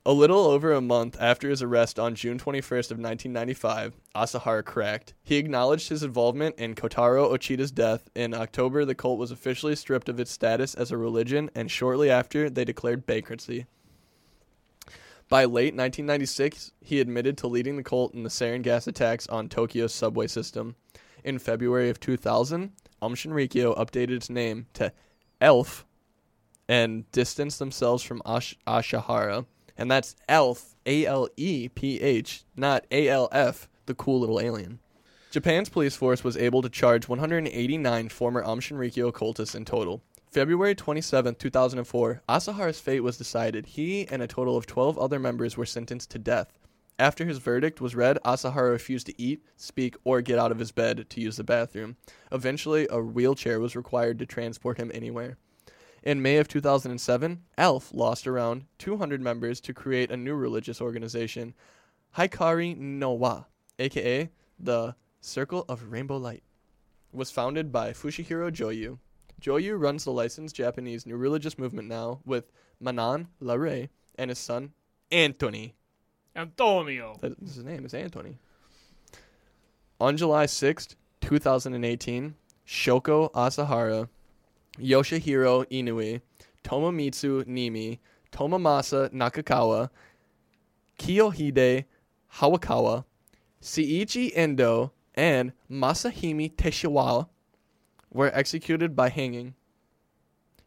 A little over a month after his arrest on June 21st of 1995, Asahara cracked. He acknowledged his involvement in Kotaro Ochida's death. In October, the cult was officially stripped of its status as a religion, and shortly after, they declared bankruptcy. By late 1996, he admitted to leading the cult in the sarin gas attacks on Tokyo's subway system. In February of 2000, Aum Shinrikyo updated its name to Aleph and distanced themselves from Ash- Ashihara. And that's Aleph, A L E P H, not A L F, the cool little alien. Japan's police force was able to charge 189 former Shinrikyo cultists in total. February 27, 2004, Asahara's fate was decided. He and a total of 12 other members were sentenced to death. After his verdict was read, Asahara refused to eat, speak, or get out of his bed to use the bathroom. Eventually, a wheelchair was required to transport him anywhere. In May of 2007, Aleph lost around 200 members to create a new religious organization, Hikari no Wa, aka the Circle of Rainbow Light. Was founded by Fumihiro Joyu. Joyu runs the licensed Japanese new religious movement now with Manan Larey and his son Anthony. Antonio. That his name is Anthony. On July 6th, 2018, Shoko Asahara, Yoshihiro Inoue, Tomomitsu Niimi, Tomomasa Nakagawa, Kiyohide Hayakawa, Seiichi Endo, and Masami Tsuchiya were executed by hanging.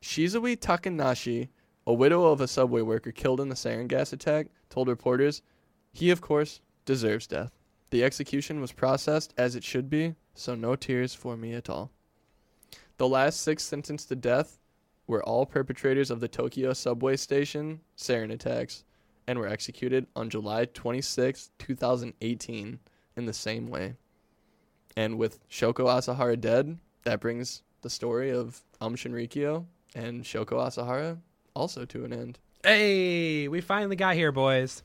Shizue Takahashi, a widow of a subway worker killed in the sarin gas attack, told reporters he, of course, deserves death. The execution was processed as it should be, so no tears for me at all. The last six sentenced to death were all perpetrators of the Tokyo subway station sarin attacks and were executed on July 26, 2018, in the same way. And with Shoko Asahara dead, that brings the story of Shinrikyo and Shoko Asahara also to an end. Hey, we finally got here, boys.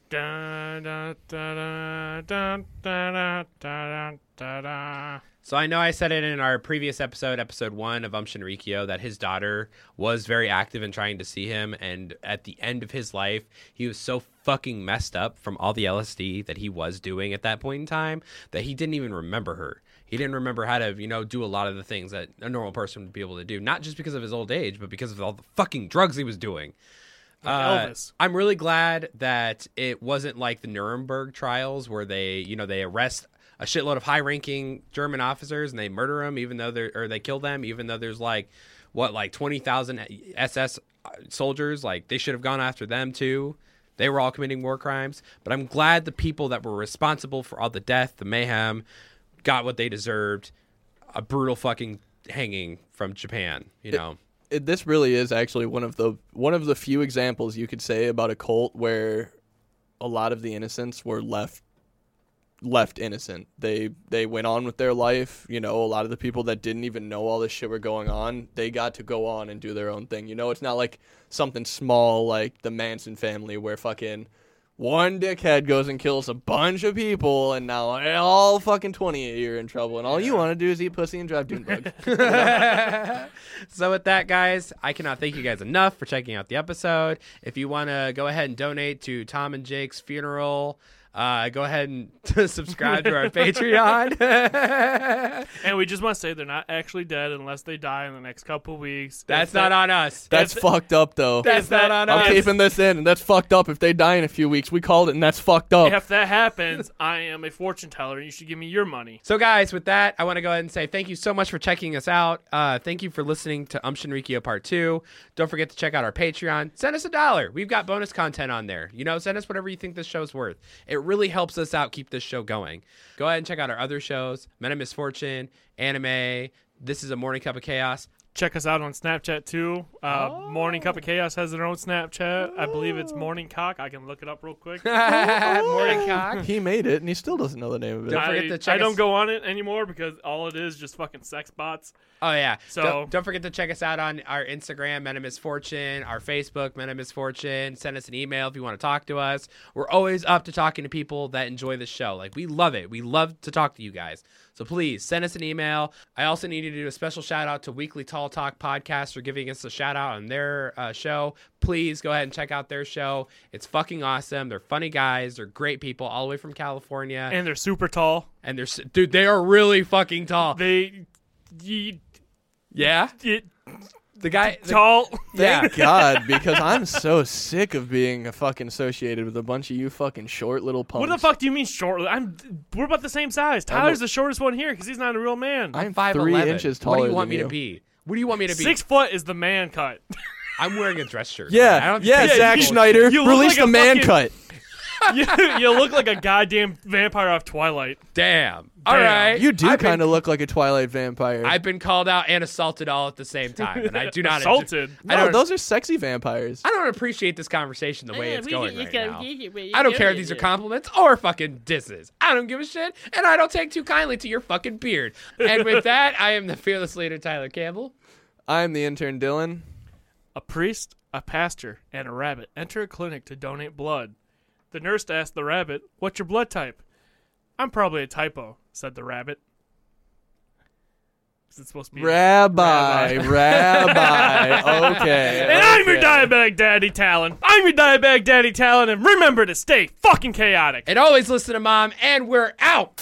So I know I said it in our previous episode, episode one of Um Shinrikyo, that his daughter was very active in trying to see him, and at the end of his life, he was so fucking messed up from all the LSD that he was doing at that point in time that he didn't even remember her. He didn't remember how to, you know, do a lot of the things that a normal person would be able to do, not just because of his old age, but because of all the fucking drugs he was doing. Uh, Elvis. I'm really glad that it wasn't like the Nuremberg trials where they, you know, they arrest a shitload of high-ranking German officers and they murder them, even though they're or they kill them, even though there's like what like twenty thousand SS soldiers. Like they should have gone after them too. They were all committing war crimes. But I'm glad the people that were responsible for all the death, the mayhem, got what they deserved. A brutal fucking hanging from Japan. You know. it, this really is actually one of the one of the few examples you could say about a cult where a lot of the innocents were left left innocent. They they went on with their life. You know, a lot of the people that didn't even know all this shit were going on, they got to go on and do their own thing. You know, it's not like something small like the Manson family where fucking one dickhead goes and kills a bunch of people, and now all fucking twenty of you are in trouble, and all you want to do is eat pussy and drive dune bugs. so with that guys i cannot thank you guys enough for checking out the episode if you want to go ahead and donate to tom and jake's funeral Uh, go ahead and subscribe to our Patreon. And we just want to say they're not actually dead unless they die in the next couple weeks. That's If not that- on us. That's If- fucked up, though. That's that- not on us. I'm keeping this in, and that's fucked up. If they die in a few weeks, we called it, and that's fucked up. If that happens, I am a fortune teller. and You should give me your money. So, guys, with that, I want to go ahead and say thank you so much for checking us out. Uh, thank you for listening to Um Shinrikyo Part 2. Don't forget to check out our Patreon. Send us a dollar. We've got bonus content on there. You know, send us whatever you think this show's worth. It really helps us out keep this show going. Go ahead and check out our other shows Men of Misfortune, Anime. This is a Morning Cup of Chaos. Check us out on Snapchat too. Uh, Morning Cup of Chaos has their own Snapchat. I believe it's Morning Cock. I can look it up real quick. Morning Cock. he made it, and he still doesn't know the name of it. Don't forget I, to check I don't us- go on it anymore because all it is just fucking sex bots. Oh yeah. So- don't, don't forget to check us out on our Instagram, Men of Misfortune, our Facebook, Men of Misfortune. Send us an email if you want to talk to us. We're always up to talking to people that enjoy the show. Like we love it. We love to talk to you guys. So please send us an email. I also need to do a special shout out to Weekly Tall Talk Podcast for giving us a shout out on their uh, show. Please go ahead and check out their show. It's fucking awesome. They're funny guys. They're great people, all the way from California. And they're super tall. And they're dude, they are really fucking tall. They, you, yeah, it, the guy. the- tall. yeah. Thank God, because I'm so sick of being a fucking associated with a bunch of you fucking short little punks. What the fuck do you mean short? I'm. We're about the same size. Tyler's the shortest one here because he's not a real man. I'm five three eleven. inches What do you want me you. to be? What do you want me to be? Six foot is the man cut. I'm wearing a dress shirt. Yeah, I don't yeah, think Zack Schneider, You look release like the a man fucking- cut. You, you look like a goddamn vampire off Twilight. Damn. All right. You do I've been- kind of look like a Twilight vampire. I've been called out and assaulted all at the same time, and I do not Assaulted? I no, don't. those are sexy vampires. I don't appreciate this conversation the way it's going right now. go- you get- you I don't care if these are compliments or fucking disses. I don't give a shit, and I don't take too kindly to your fucking beard. And with that, I am the fearless leader, Tyler Campbell. I'm the intern Dylan. A priest, a pastor, and a rabbit enter a clinic to donate blood. The nurse asked the rabbit, What's your blood type? I'm probably a typo, said the rabbit. Is it supposed to be? Rabbi, Rabbi. rabbi. Okay. and I'm your diabetic daddy Talon. I'm your diabetic daddy Talon, and remember to stay fucking chaotic. And always listen to mom, and we're out.